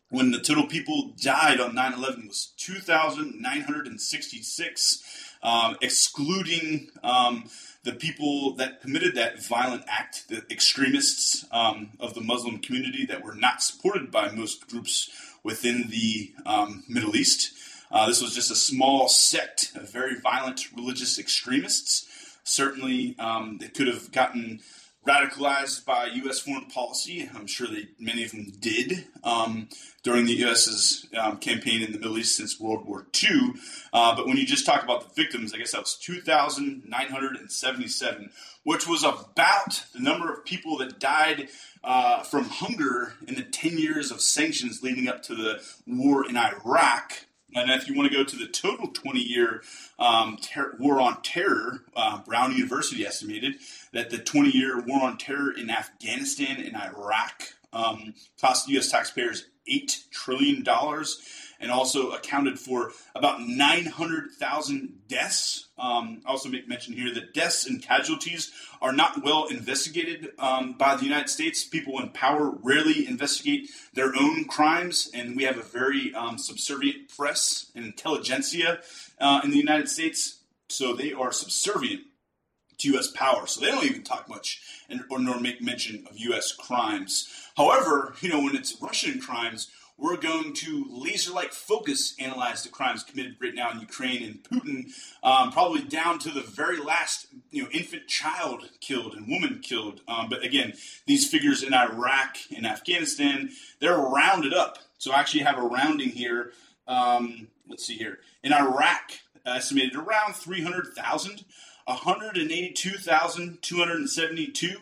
S1: when the total people died on 9-11 was 2,966, um, excluding um, the people that committed that violent act, the extremists um, of the Muslim community that were not supported by most groups within the um, Middle East. Uh, this was just a small sect of very violent religious extremists. Certainly, um, they could have gotten radicalized by U.S. foreign policy. I'm sure they many of them did um, during the U.S.'s um, campaign in the Middle East since World War II. Uh, but when you just talk about the victims, I guess that was 2,977, which was about the number of people that died uh, from hunger in the 10 years of sanctions leading up to the war in Iraq. And if you want to go to the total 20 year um, ter- war on terror, uh, Brown University estimated that the 20 year war on terror in Afghanistan and Iraq um, cost U.S. taxpayers $8 trillion and also accounted for about 900,000 deaths. Um, also make mention here that deaths and casualties are not well investigated um, by the United States. People in power rarely investigate their own crimes, and we have a very um, subservient press and intelligentsia uh, in the United States. So they are subservient to U.S. power, so they don't even talk much and, or nor make mention of U.S. crimes. However, you know when it's Russian crimes, we're going to laser-like focus analyze the crimes committed right now in Ukraine and Putin, um, probably down to the very last, you know, infant child killed and woman killed. Um, but again, these figures in Iraq and Afghanistan, they're rounded up. So I actually have a rounding here. Um, let's see here. In Iraq, estimated around 300,000, 182,272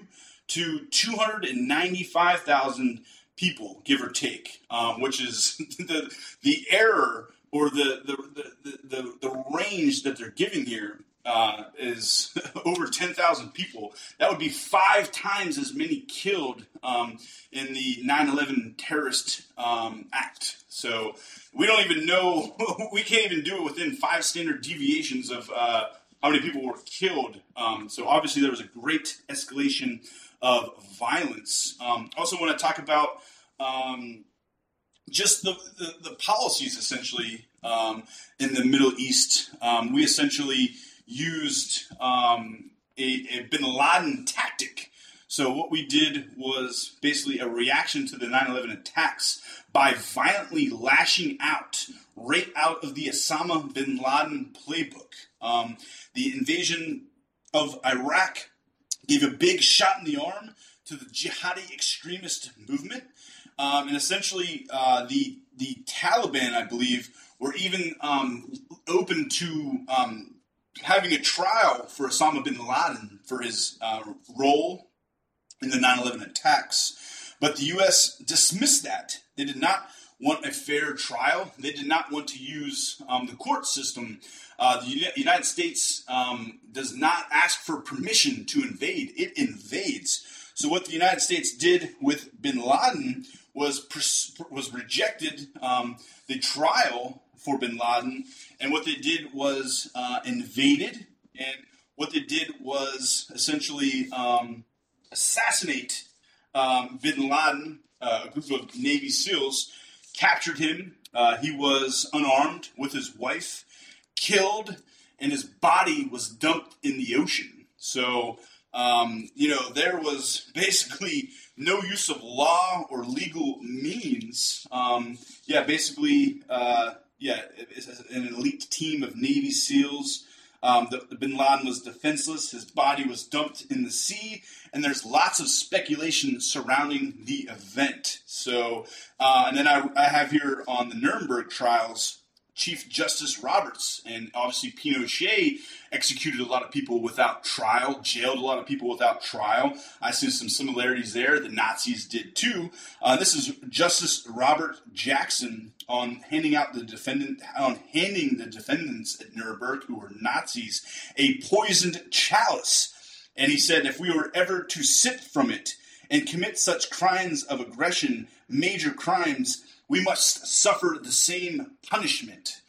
S1: to 295,000 people, give or take, um, which is the the error or the the, the, the, the range that they're giving here uh, is over 10,000 people. That would be five times as many killed um, in the 9 11 terrorist um, act. So we don't even know, we can't even do it within five standard deviations of uh, how many people were killed. Um, so obviously there was a great escalation of violence. Um, also, want to talk about um, just the, the, the, policies essentially um, in the Middle East. Um, we essentially used um, a, a, bin Laden tactic. So, what we did was basically a reaction to the 9 11 attacks by violently lashing out right out of the Osama bin Laden playbook. Um, the invasion of Iraq gave a big shot in the arm to the jihadi extremist movement. Um, and essentially, uh, the the Taliban, I believe, were even um, open to um, having a trial for Osama bin Laden for his uh, role in the 9/11 attacks, but the U.S. dismissed that. They did not want a fair trial. They did not want to use um, the court system. Uh, the United States um, does not ask for permission to invade; it invades. So, what the United States did with Bin Laden was was rejected um, the trial for Bin Laden, and what they did was uh, invaded, and what they did was essentially um, assassinate um, Bin Laden. Uh, a group of Navy SEALs captured him. Uh, he was unarmed with his wife, killed, and his body was dumped in the ocean. So, um, you know, there was basically no use of law or legal means. Um, yeah, basically, uh, yeah, an elite team of Navy SEALs. Um, the, Bin Laden was defenseless. His body was dumped in the sea, and there's lots of speculation surrounding the event. So, uh, and then I, I have here on the Nuremberg trials Chief Justice Roberts. And obviously, Pinochet executed a lot of people without trial, jailed a lot of people without trial. I see some similarities there. The Nazis did too. Uh, this is Justice Robert Jackson on handing out the defendant on handing the defendants at Nuremberg who were Nazis a poisoned chalice. And he said, if we were ever to sip from it and commit such crimes of aggression, major crimes, we must suffer the same punishment.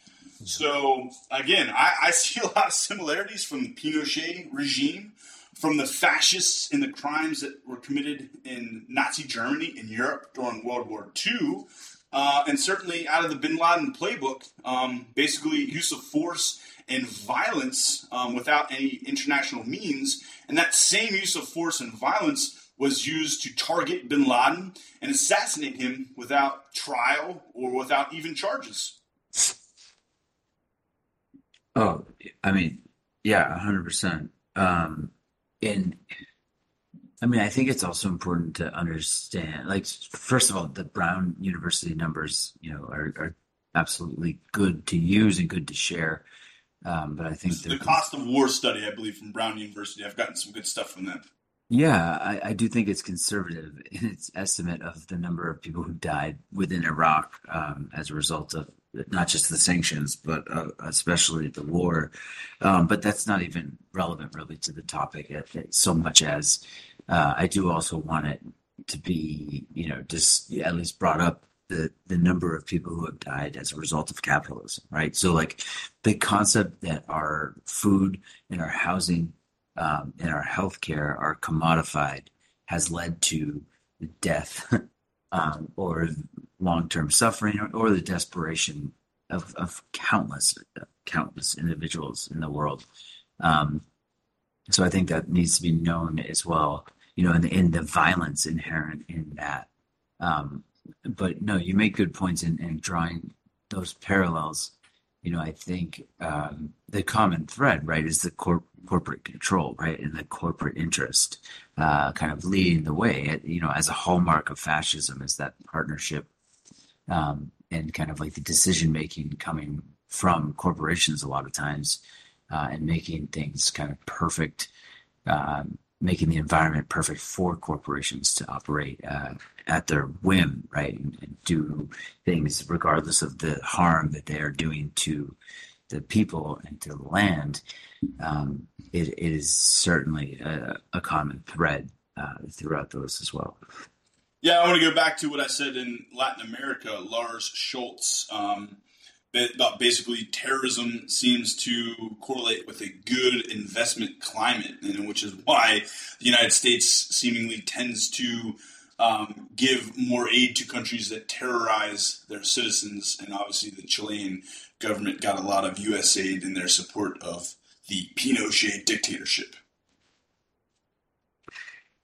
S1: So again, I, I, see a lot of similarities from the Pinochet regime, from the fascists and the crimes that were committed in Nazi Germany in Europe during World War II, uh, and certainly out of the Bin Laden playbook. Um, basically, use of force and violence um, without any international means, and that same use of force and violence was used to target bin Laden and assassinate him without trial or without even charges.
S2: Oh, I mean, yeah, 100%. Um, and I mean, I think it's also important to understand, like, first of all, the Brown University numbers, you know, are, are absolutely good to use and good to share. Um, but I think
S1: the cost of war study, I believe, from Brown University, I've gotten some good stuff from them.
S2: Yeah, I, I do think it's conservative in its estimate of the number of people who died within Iraq um, as a result of not just the sanctions, but uh, especially the war. Um, but that's not even relevant really to the topic so much as uh, I do also want it to be, you know, just at least brought up the the number of people who have died as a result of capitalism, right? So like the concept that our food and our housing um, in our healthcare are commodified has led to death um, or long-term suffering or, or the desperation of, of countless countless individuals in the world. Um, So I think that needs to be known as well, you know, in the, in the violence inherent in that. Um, but no, you make good points in, in drawing those parallels. You know, I think um, the common thread, right, is the cor- corporate control, right, and the corporate interest uh, kind of leading the way. You know, as a hallmark of fascism is that partnership and kind of like the decision making coming from corporations a lot of times uh, and making things kind of perfect, um, making the environment perfect for corporations to operate uh, at their whim, right, and, and, do things regardless of the harm that they are doing to the people and to the land. Um, it, it is certainly a, a common thread uh, throughout those as well.
S1: Yeah, I want to go back to what I said in Latin America. Lars Schoultz um, basically terrorism seems to correlate with a good investment climate, and which is why the United States seemingly tends to um, give more aid to countries that terrorize their citizens. And obviously, the Chilean government got a lot of U.S. aid in their support of the Pinochet dictatorship.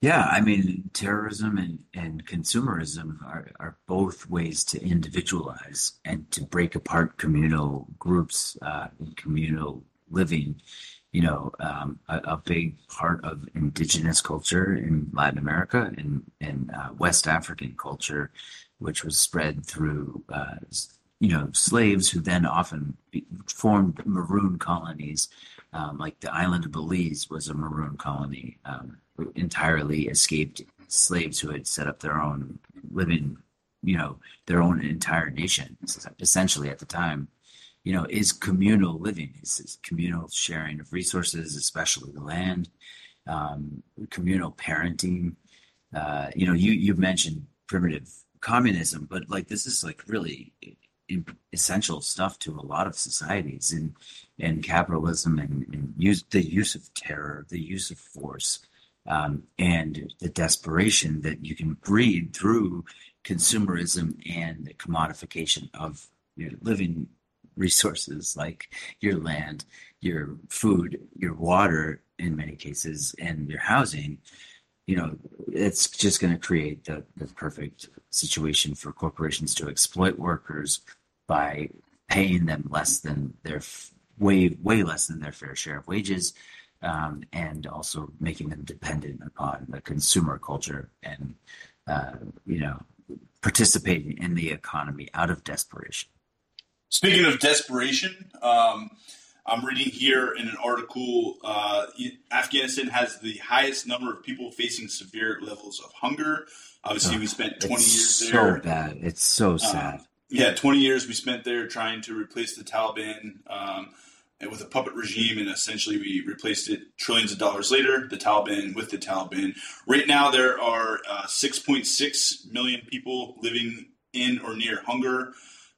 S2: Yeah, I mean, terrorism and, and consumerism are, are both ways to individualize and to break apart communal groups uh, and communal living. You know, um, a, a, big part of indigenous culture in Latin America and, and uh, West African culture, which was spread through, uh, you know, slaves who then often formed maroon colonies. Um, like the island of Belize was a maroon colony. Um, entirely escaped slaves who had set up their own living, you know, their own entire nation, essentially at the time, you know, is communal living, is, communal sharing of resources, especially the land, um, communal parenting. Uh, you know, you you mentioned primitive communism, but like this is like really essential stuff to a lot of societies and and capitalism and, and use the use of terror, the use of force, um, and the desperation that you can breed through consumerism and the commodification of your living resources like your land, your food, your water in many cases, and your housing, you know, it's just going to create the, the perfect situation for corporations to exploit workers by paying them less than their way way less than their fair share of wages um, and also making them dependent upon the consumer culture and uh, you know participating in the economy out of desperation.
S1: Speaking of desperation, um, I'm reading here in an article uh, Afghanistan has the highest number of people facing severe levels of hunger. Obviously, oh, we spent 20 years
S2: so
S1: there.
S2: So bad. It's so uh, sad. Uh,
S1: yeah, 20 years we spent there trying to replace the Taliban. Um, with a puppet regime, and essentially we replaced it trillions of dollars later, the Taliban with the Taliban. Right now, there are uh, 6.6 million people living in or near hunger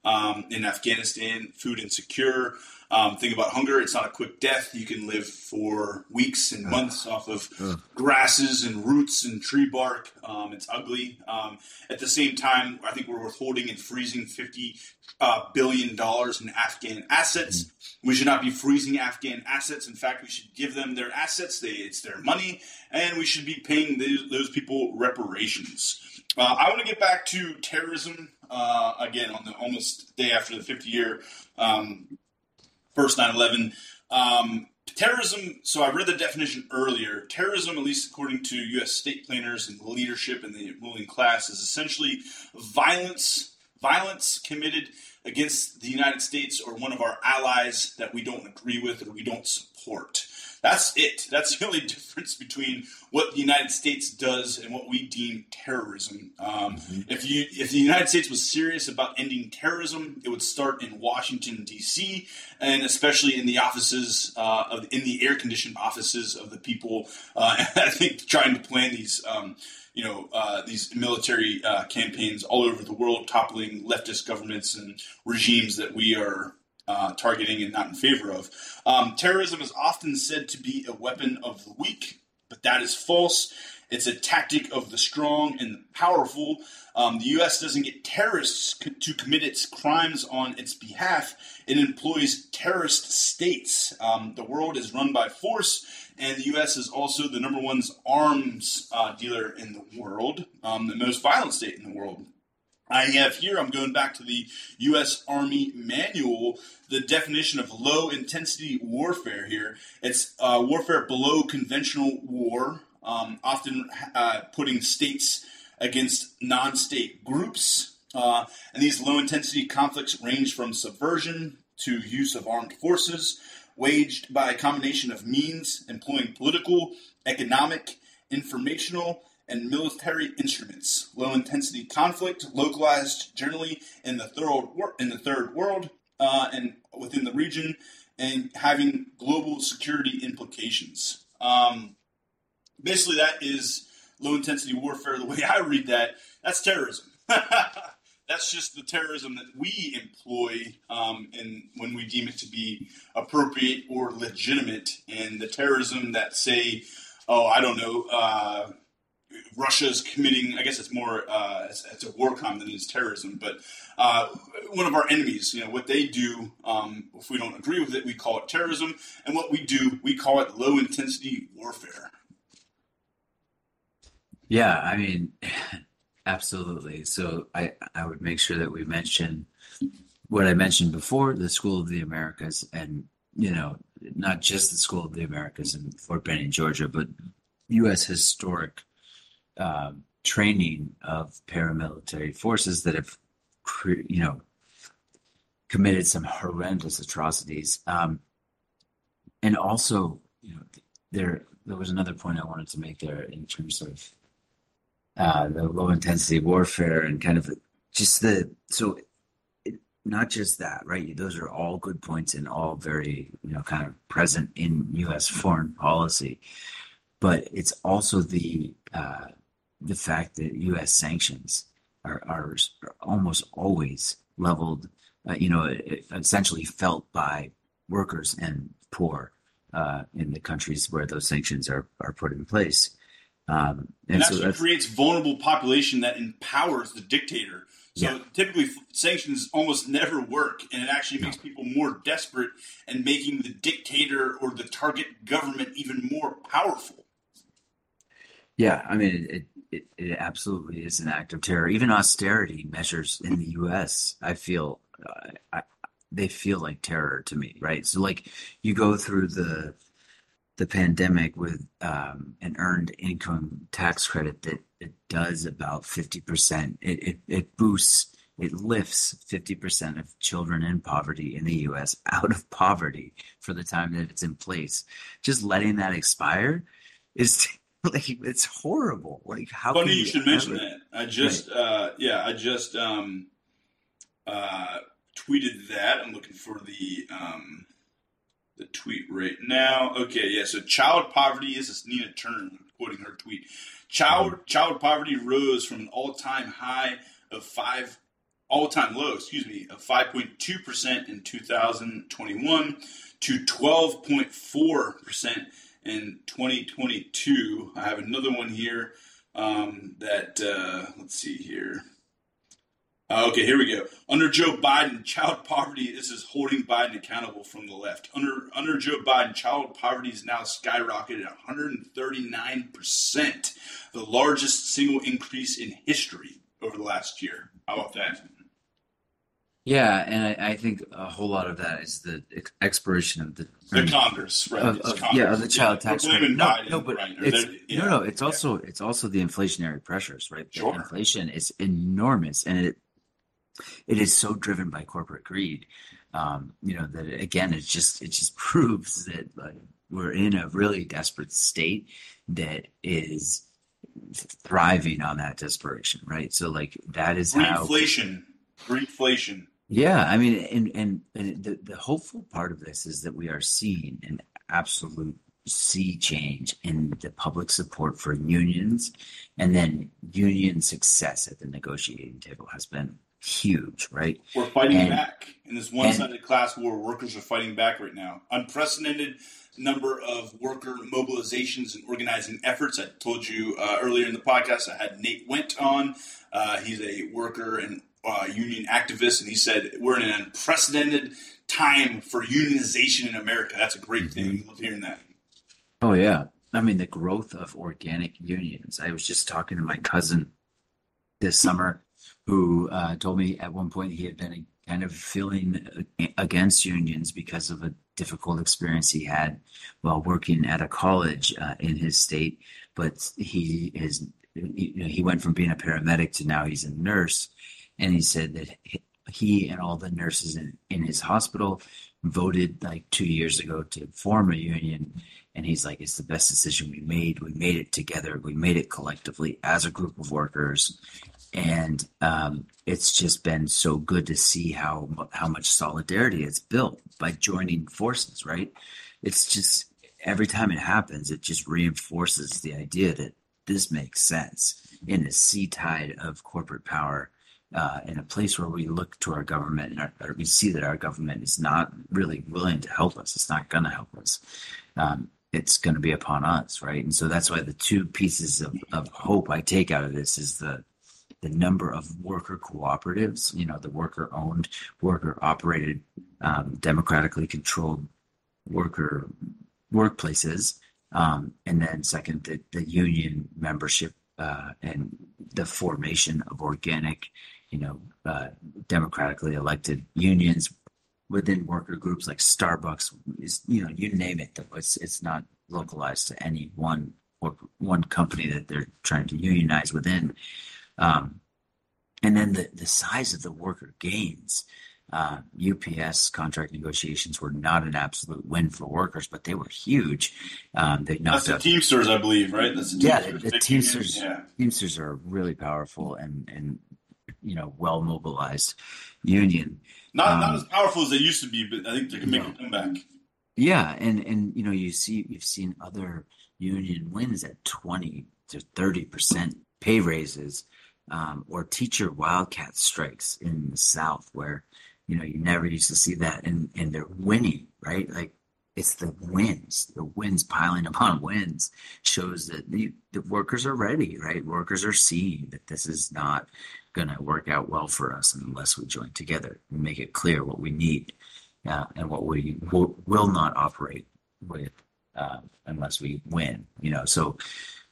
S1: um, in Afghanistan, food insecure. Um, think about hunger. It's not a quick death. You can live for weeks and months off of grasses and roots and tree bark. Um, it's ugly. Um, at the same time, I think we're withholding and freezing fifty uh, billion dollars in Afghan assets. We should not be freezing Afghan assets. In fact, we should give them their assets. They, it's their money, and we should be paying those, those people reparations. Uh, I want to get back to terrorism uh, again on the almost day after the 50 year um, first 9 11. Um, terrorism, so I read the definition earlier. Terrorism, at least according to U.S. state planners and leadership and the ruling class, is essentially violence violence committed against the United States or one of our allies that we don't agree with or we don't support. That's it. That's the only difference between what the United States does and what we deem terrorism. Um, mm-hmm. If you, if the United States was serious about ending terrorism, it would start in Washington D.C. and especially in the offices uh, of in the air-conditioned offices of the people. Uh, I think trying to plan these. Um, you know uh, these military uh, campaigns all over the world, toppling leftist governments and regimes that we are uh, targeting and not in favor of. Um, terrorism is often said to be a weapon of the weak, but that is false. It's a tactic of the strong and the powerful. Um, the U.S. doesn't get terrorists co- to commit its crimes on its behalf. It employs terrorist states. Um, the world is run by force, and the U.S. is also the number one arms uh, dealer in the world, um, the most violent state in the world. I have here, I'm going back to the U.S. Army manual, the definition of low intensity warfare here. It's uh, warfare below conventional war, um, often uh, putting states against non state groups. Uh, and these low intensity conflicts range from subversion to use of armed forces, waged by a combination of means employing political, economic, informational, and military instruments. Low intensity conflict, localized generally in the third in the third world uh, and within the region, and having global security implications. Um, basically, that is low intensity warfare. The way I read that, that's terrorism. that's just the terrorism that we employ um, and when we deem it to be appropriate or legitimate and the terrorism that say oh i don't know uh, Russia's committing, I guess it's more, uh, it's, it's, a war crime than it is terrorism, but uh, one of our enemies, you know, what they do, um, if we don't agree with it, we call it terrorism. And what we do, we call it low intensity warfare.
S2: Yeah, I mean, absolutely. So I, I would make sure that we mention what I mentioned before the School of the Americas and, you know, not just the School of the Americas in Fort Benning, Georgia, but U.S. historic um, training of paramilitary forces that have, you know, committed some horrendous atrocities. Um, and also, you know, there there was another point I wanted to make there in terms of uh, the low intensity warfare and kind of just the so it, not just that, right? Those are all good points and all very you know kind of present in U.S. foreign policy, but it's also the uh, the fact that U.S. sanctions are, are, almost always leveled, uh, you know, essentially felt by workers and poor uh, in the countries where those sanctions are, are put in place.
S1: Um, and, and so creates vulnerable population that empowers the dictator. So yeah. typically, sanctions almost never work, and it actually makes people more desperate and making the dictator or the target government even more powerful.
S2: Yeah, I mean, it, it, it absolutely is an act of terror. Even austerity measures in the U.S. I feel uh, I, they feel like terror to me, right? So like you go through the the pandemic with um, an earned income tax credit that it does about fifty percent. It, it it boosts it lifts 50% of children in poverty in the US out of poverty for the time that it's in place. Just letting that expire is like it's horrible. Like how
S1: funny you, you should mention that. I just right. uh, yeah, I just um, uh, tweeted that. I'm looking for the um, the tweet right now. Okay, yeah. So child poverty is this Nina Turner quoting her tweet. Child mm-hmm. child poverty rose from an all time high of five all time low, excuse me, of 5.2% in 2021 to 12.4% in 2022. I have another one here um, that, uh, let's see here. Uh, okay, here we go. Under Joe Biden, child poverty, this is holding Biden accountable from the left. Under, under Joe Biden, child poverty is now skyrocketed at 139%, the largest single increase in history over the last year. How about that?
S2: Yeah, and I, I, think a whole lot of that is the ex- expiration of the
S1: the Congress, right?
S2: Of,
S1: of,
S2: Congress. Yeah, of the child yeah. tax credit. No, no, but right? it's yeah. no, no. It's also yeah. it's also the inflationary pressures, right? The sure. inflation is enormous, and it it is so driven by corporate greed. Um, you know that again, it just it just proves that like, we're in a really desperate state that is thriving on that desperation, right? So like that is
S1: how inflation, inflation
S2: yeah, I mean, and and, and the, the hopeful part of this is that we are seeing an absolute sea change in the public support for unions, and then union success at the negotiating table has been huge, right?
S1: We're fighting
S2: And-
S1: back in this one-sided class war. Workers are fighting back right now. Unprecedented number of worker mobilizations and organizing efforts. I told you uh, earlier in the podcast. I had Nate Went on. Uh, he's a worker and uh, union activist, and he said we're in an unprecedented time for unionization in America. That's a great thing. I love hearing that.
S2: Oh yeah. I mean the growth of organic unions. I was just talking to my cousin this summer who uh, told me at one point he had been kind of feeling against unions because of a difficult experience he had while working at a college uh, in his state. But he is you know, he went from being a paramedic to now he's a nurse, and he said that he- and all the nurses in, in his hospital voted like two years ago to form a union and he's like, it's the best decision we made. We made it together. We made it collectively as a group of workers. And um, it's just been so good to see how how much solidarity it's built by joining forces, right? It's just every time it happens, it just reinforces the idea that this makes sense in a sea tide of corporate power, uh, in a place where we look to our government and our, we see that our government is not really willing to help us. It's not going to help us. Um, it's going to be upon us, right? And so that's why the two pieces of, of hope I take out of this is the the number of worker cooperatives, you know, the worker owned, worker operated, um, democratically controlled worker workplaces. Um, and then second, the, the union membership uh, and the formation of organic, you know, uh, democratically elected unions within worker groups like Starbucks is, you know, you name it. Though It's it's not localized to any one or one company that they're trying to unionize within. Um, and then the, the size of the worker gains. Uh, UPS contract negotiations were not an absolute win for workers, but they were huge. Um, they
S1: That's
S2: knocked
S1: the
S2: out
S1: Teamsters, I believe, right? That's the
S2: Yeah,
S1: Teamsters.
S2: the- the Teamsters-
S1: union. Yeah.
S2: Teamsters are really powerful and and you know well mobilized union.
S1: Not not
S2: Um,
S1: as powerful as they used to be, but I think they can make a comeback.
S2: Yeah, and and you know you see you've seen other union wins at twenty to thirty percent pay raises, um, or teacher wildcat strikes in the South where you know you never used to see that, and and they're winning, right? Like it's the wins, the wins piling upon wins shows that the, the workers are ready, right? Workers are seeing that this is not going to work out well for us unless we join together and make it clear what we need uh, and what we will, will not operate with uh, unless we win. You know, so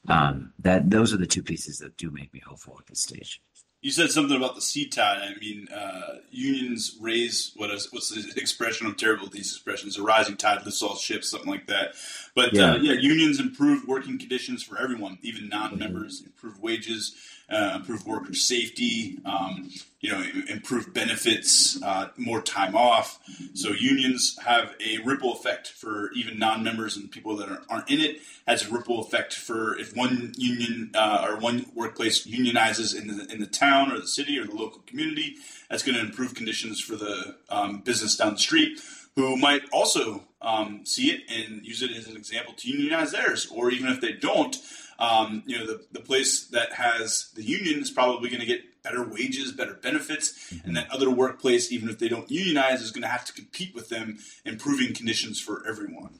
S2: um, that those are the two pieces that do make me hopeful at this stage.
S1: You said something about the sea tide. I mean, uh, unions raise what is what's the expression? I'm terrible with these expressions. A rising tide lifts all ships, something like that. But
S2: Yeah.
S1: Uh, yeah, unions improve working conditions for everyone, even non-members. Improve wages, uh, improve worker safety. Um, you know, improve benefits, uh, more time off. So unions have a ripple effect for even non-members and people that are, aren't in it. Has a ripple effect for if one union uh, or one workplace unionizes in the in the town or the city or the local community. That's going to improve conditions for the um, business down the street, who might also um, see it and use it as an example to unionize theirs. Or even if they don't, um, you know, the, the place that has the union is probably going to get better wages, better benefits, and that other workplace, even if they don't unionize, is going to have to compete with them, improving conditions for everyone.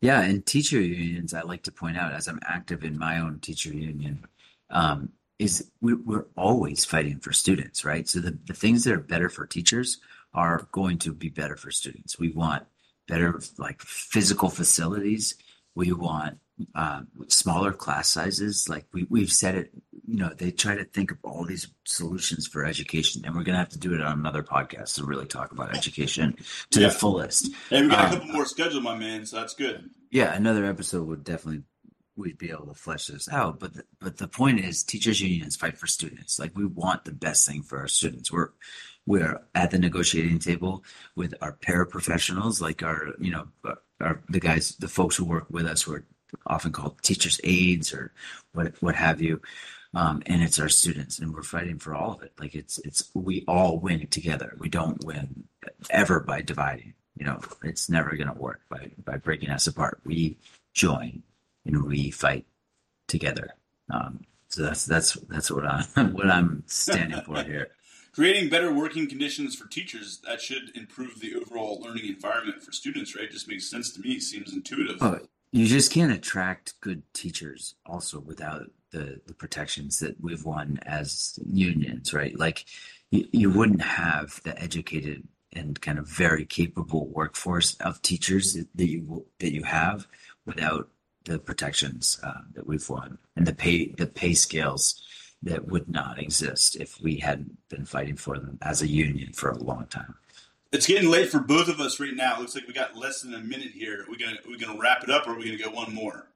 S2: Yeah, and teacher unions, I like to point out, as I'm active in my own teacher union, um, is we, we're always fighting for students, right? So the, the things that are better for teachers are going to be better for students. We want better like physical facilities. We want um, smaller class sizes. Like we, we've said it, you know, they try to think of all these solutions for education, and we're going to have to do it on another podcast to really talk about education to
S1: Yeah.
S2: the fullest.
S1: Hey, we got
S2: Um,
S1: a couple more scheduled, my man, so that's good.
S2: Yeah, another episode would definitely we'd be able to flesh this out. But the, but the point is, teachers unions fight for students. Like we want the best thing for our students. We're we're at the negotiating table with our paraprofessionals, like our you know our the guys, the folks who work with us, who are often called teachers aides or what what have you. Um, and it's our students, and we're fighting for all of it. Like it's it's we all win together. We don't win ever by dividing. You know, it's never going to work by by breaking us apart. We join and we fight together. Um, so that's that's that's what I am what I'm standing for here.
S1: creating better working conditions for teachers that should improve the overall learning environment for students right just makes sense to me seems intuitive
S2: oh, you just can't attract good teachers also without the, the protections that we've won as unions right like you, you wouldn't have the educated and kind of very capable workforce of teachers that you that you have without the protections uh, that we've won and the pay the pay scales that would not exist if we hadn't been fighting for them as a union for a long time.
S1: It's getting late for both of us right now. It looks like we got less than a minute here. Are we gonna are we gonna wrap it up, or are we gonna get one more?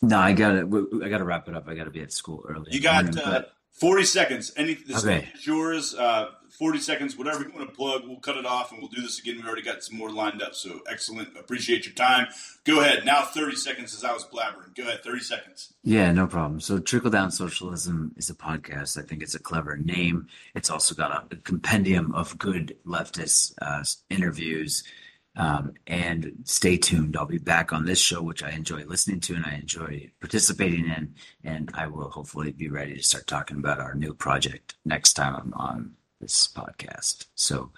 S2: No, I gotta. I gotta wrap it up. I gotta be at school early.
S1: You got uh, forty seconds. Okay. is yours. Uh, 40 seconds, whatever you want to plug, we'll cut it off and we'll do this again. We already got some more lined up. So excellent. Appreciate your time. Go ahead. Now 30 seconds as I was blabbering. Go ahead. 30 seconds.
S2: Yeah, no problem. So Trickle Down Socialism is a podcast. I think it's a clever name. It's also got a, compendium of good leftist uh, interviews. Um, and stay tuned. I'll be back on this show, which I enjoy listening to and I enjoy participating in. And I will hopefully be ready to start talking about our new project next time I'm on this podcast. So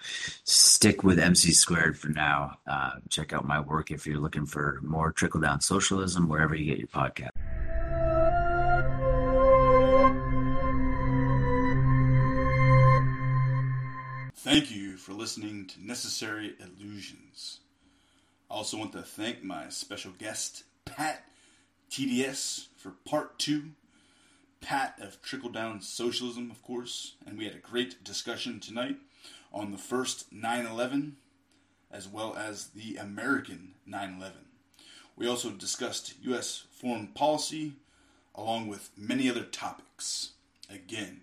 S2: stick with MC Squared for now. Uh, check out my work if you're looking for more trickle down socialism wherever you get your podcast.
S1: Thank you for listening to Necessary Illusions. I also want to thank my special guest, Pat TDS, for part two Pat of Trickle Down Socialism, of course, and we had a great discussion tonight on the first 9 11 as well as the American 9 11. We also discussed U.S. foreign policy along with many other topics. Again,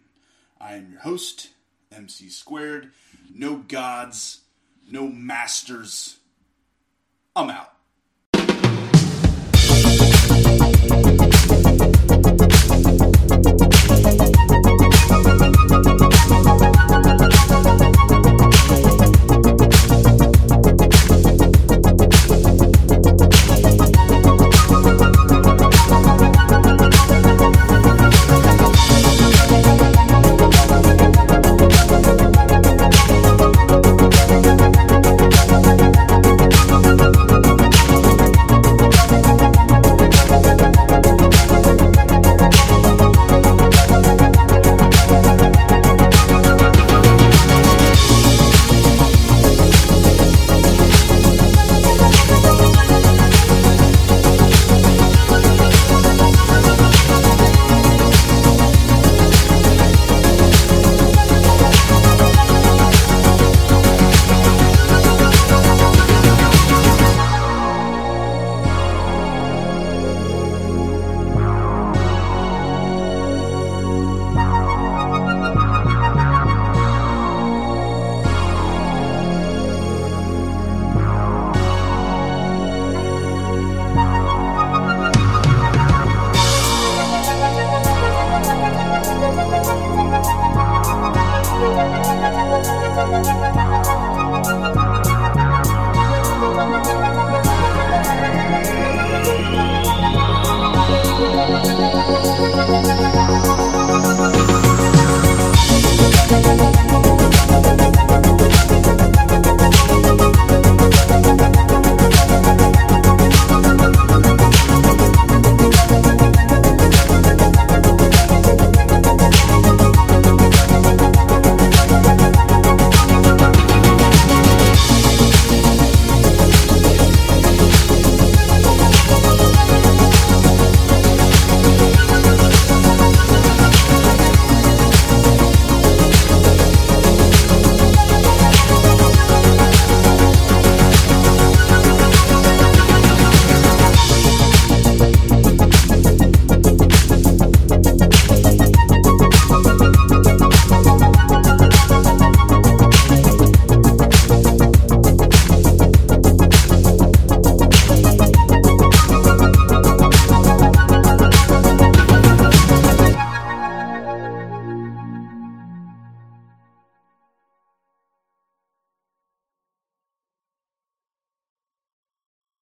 S1: I am your host, MC Squared. No gods, no masters. I'm out. Yeah, yeah, yeah.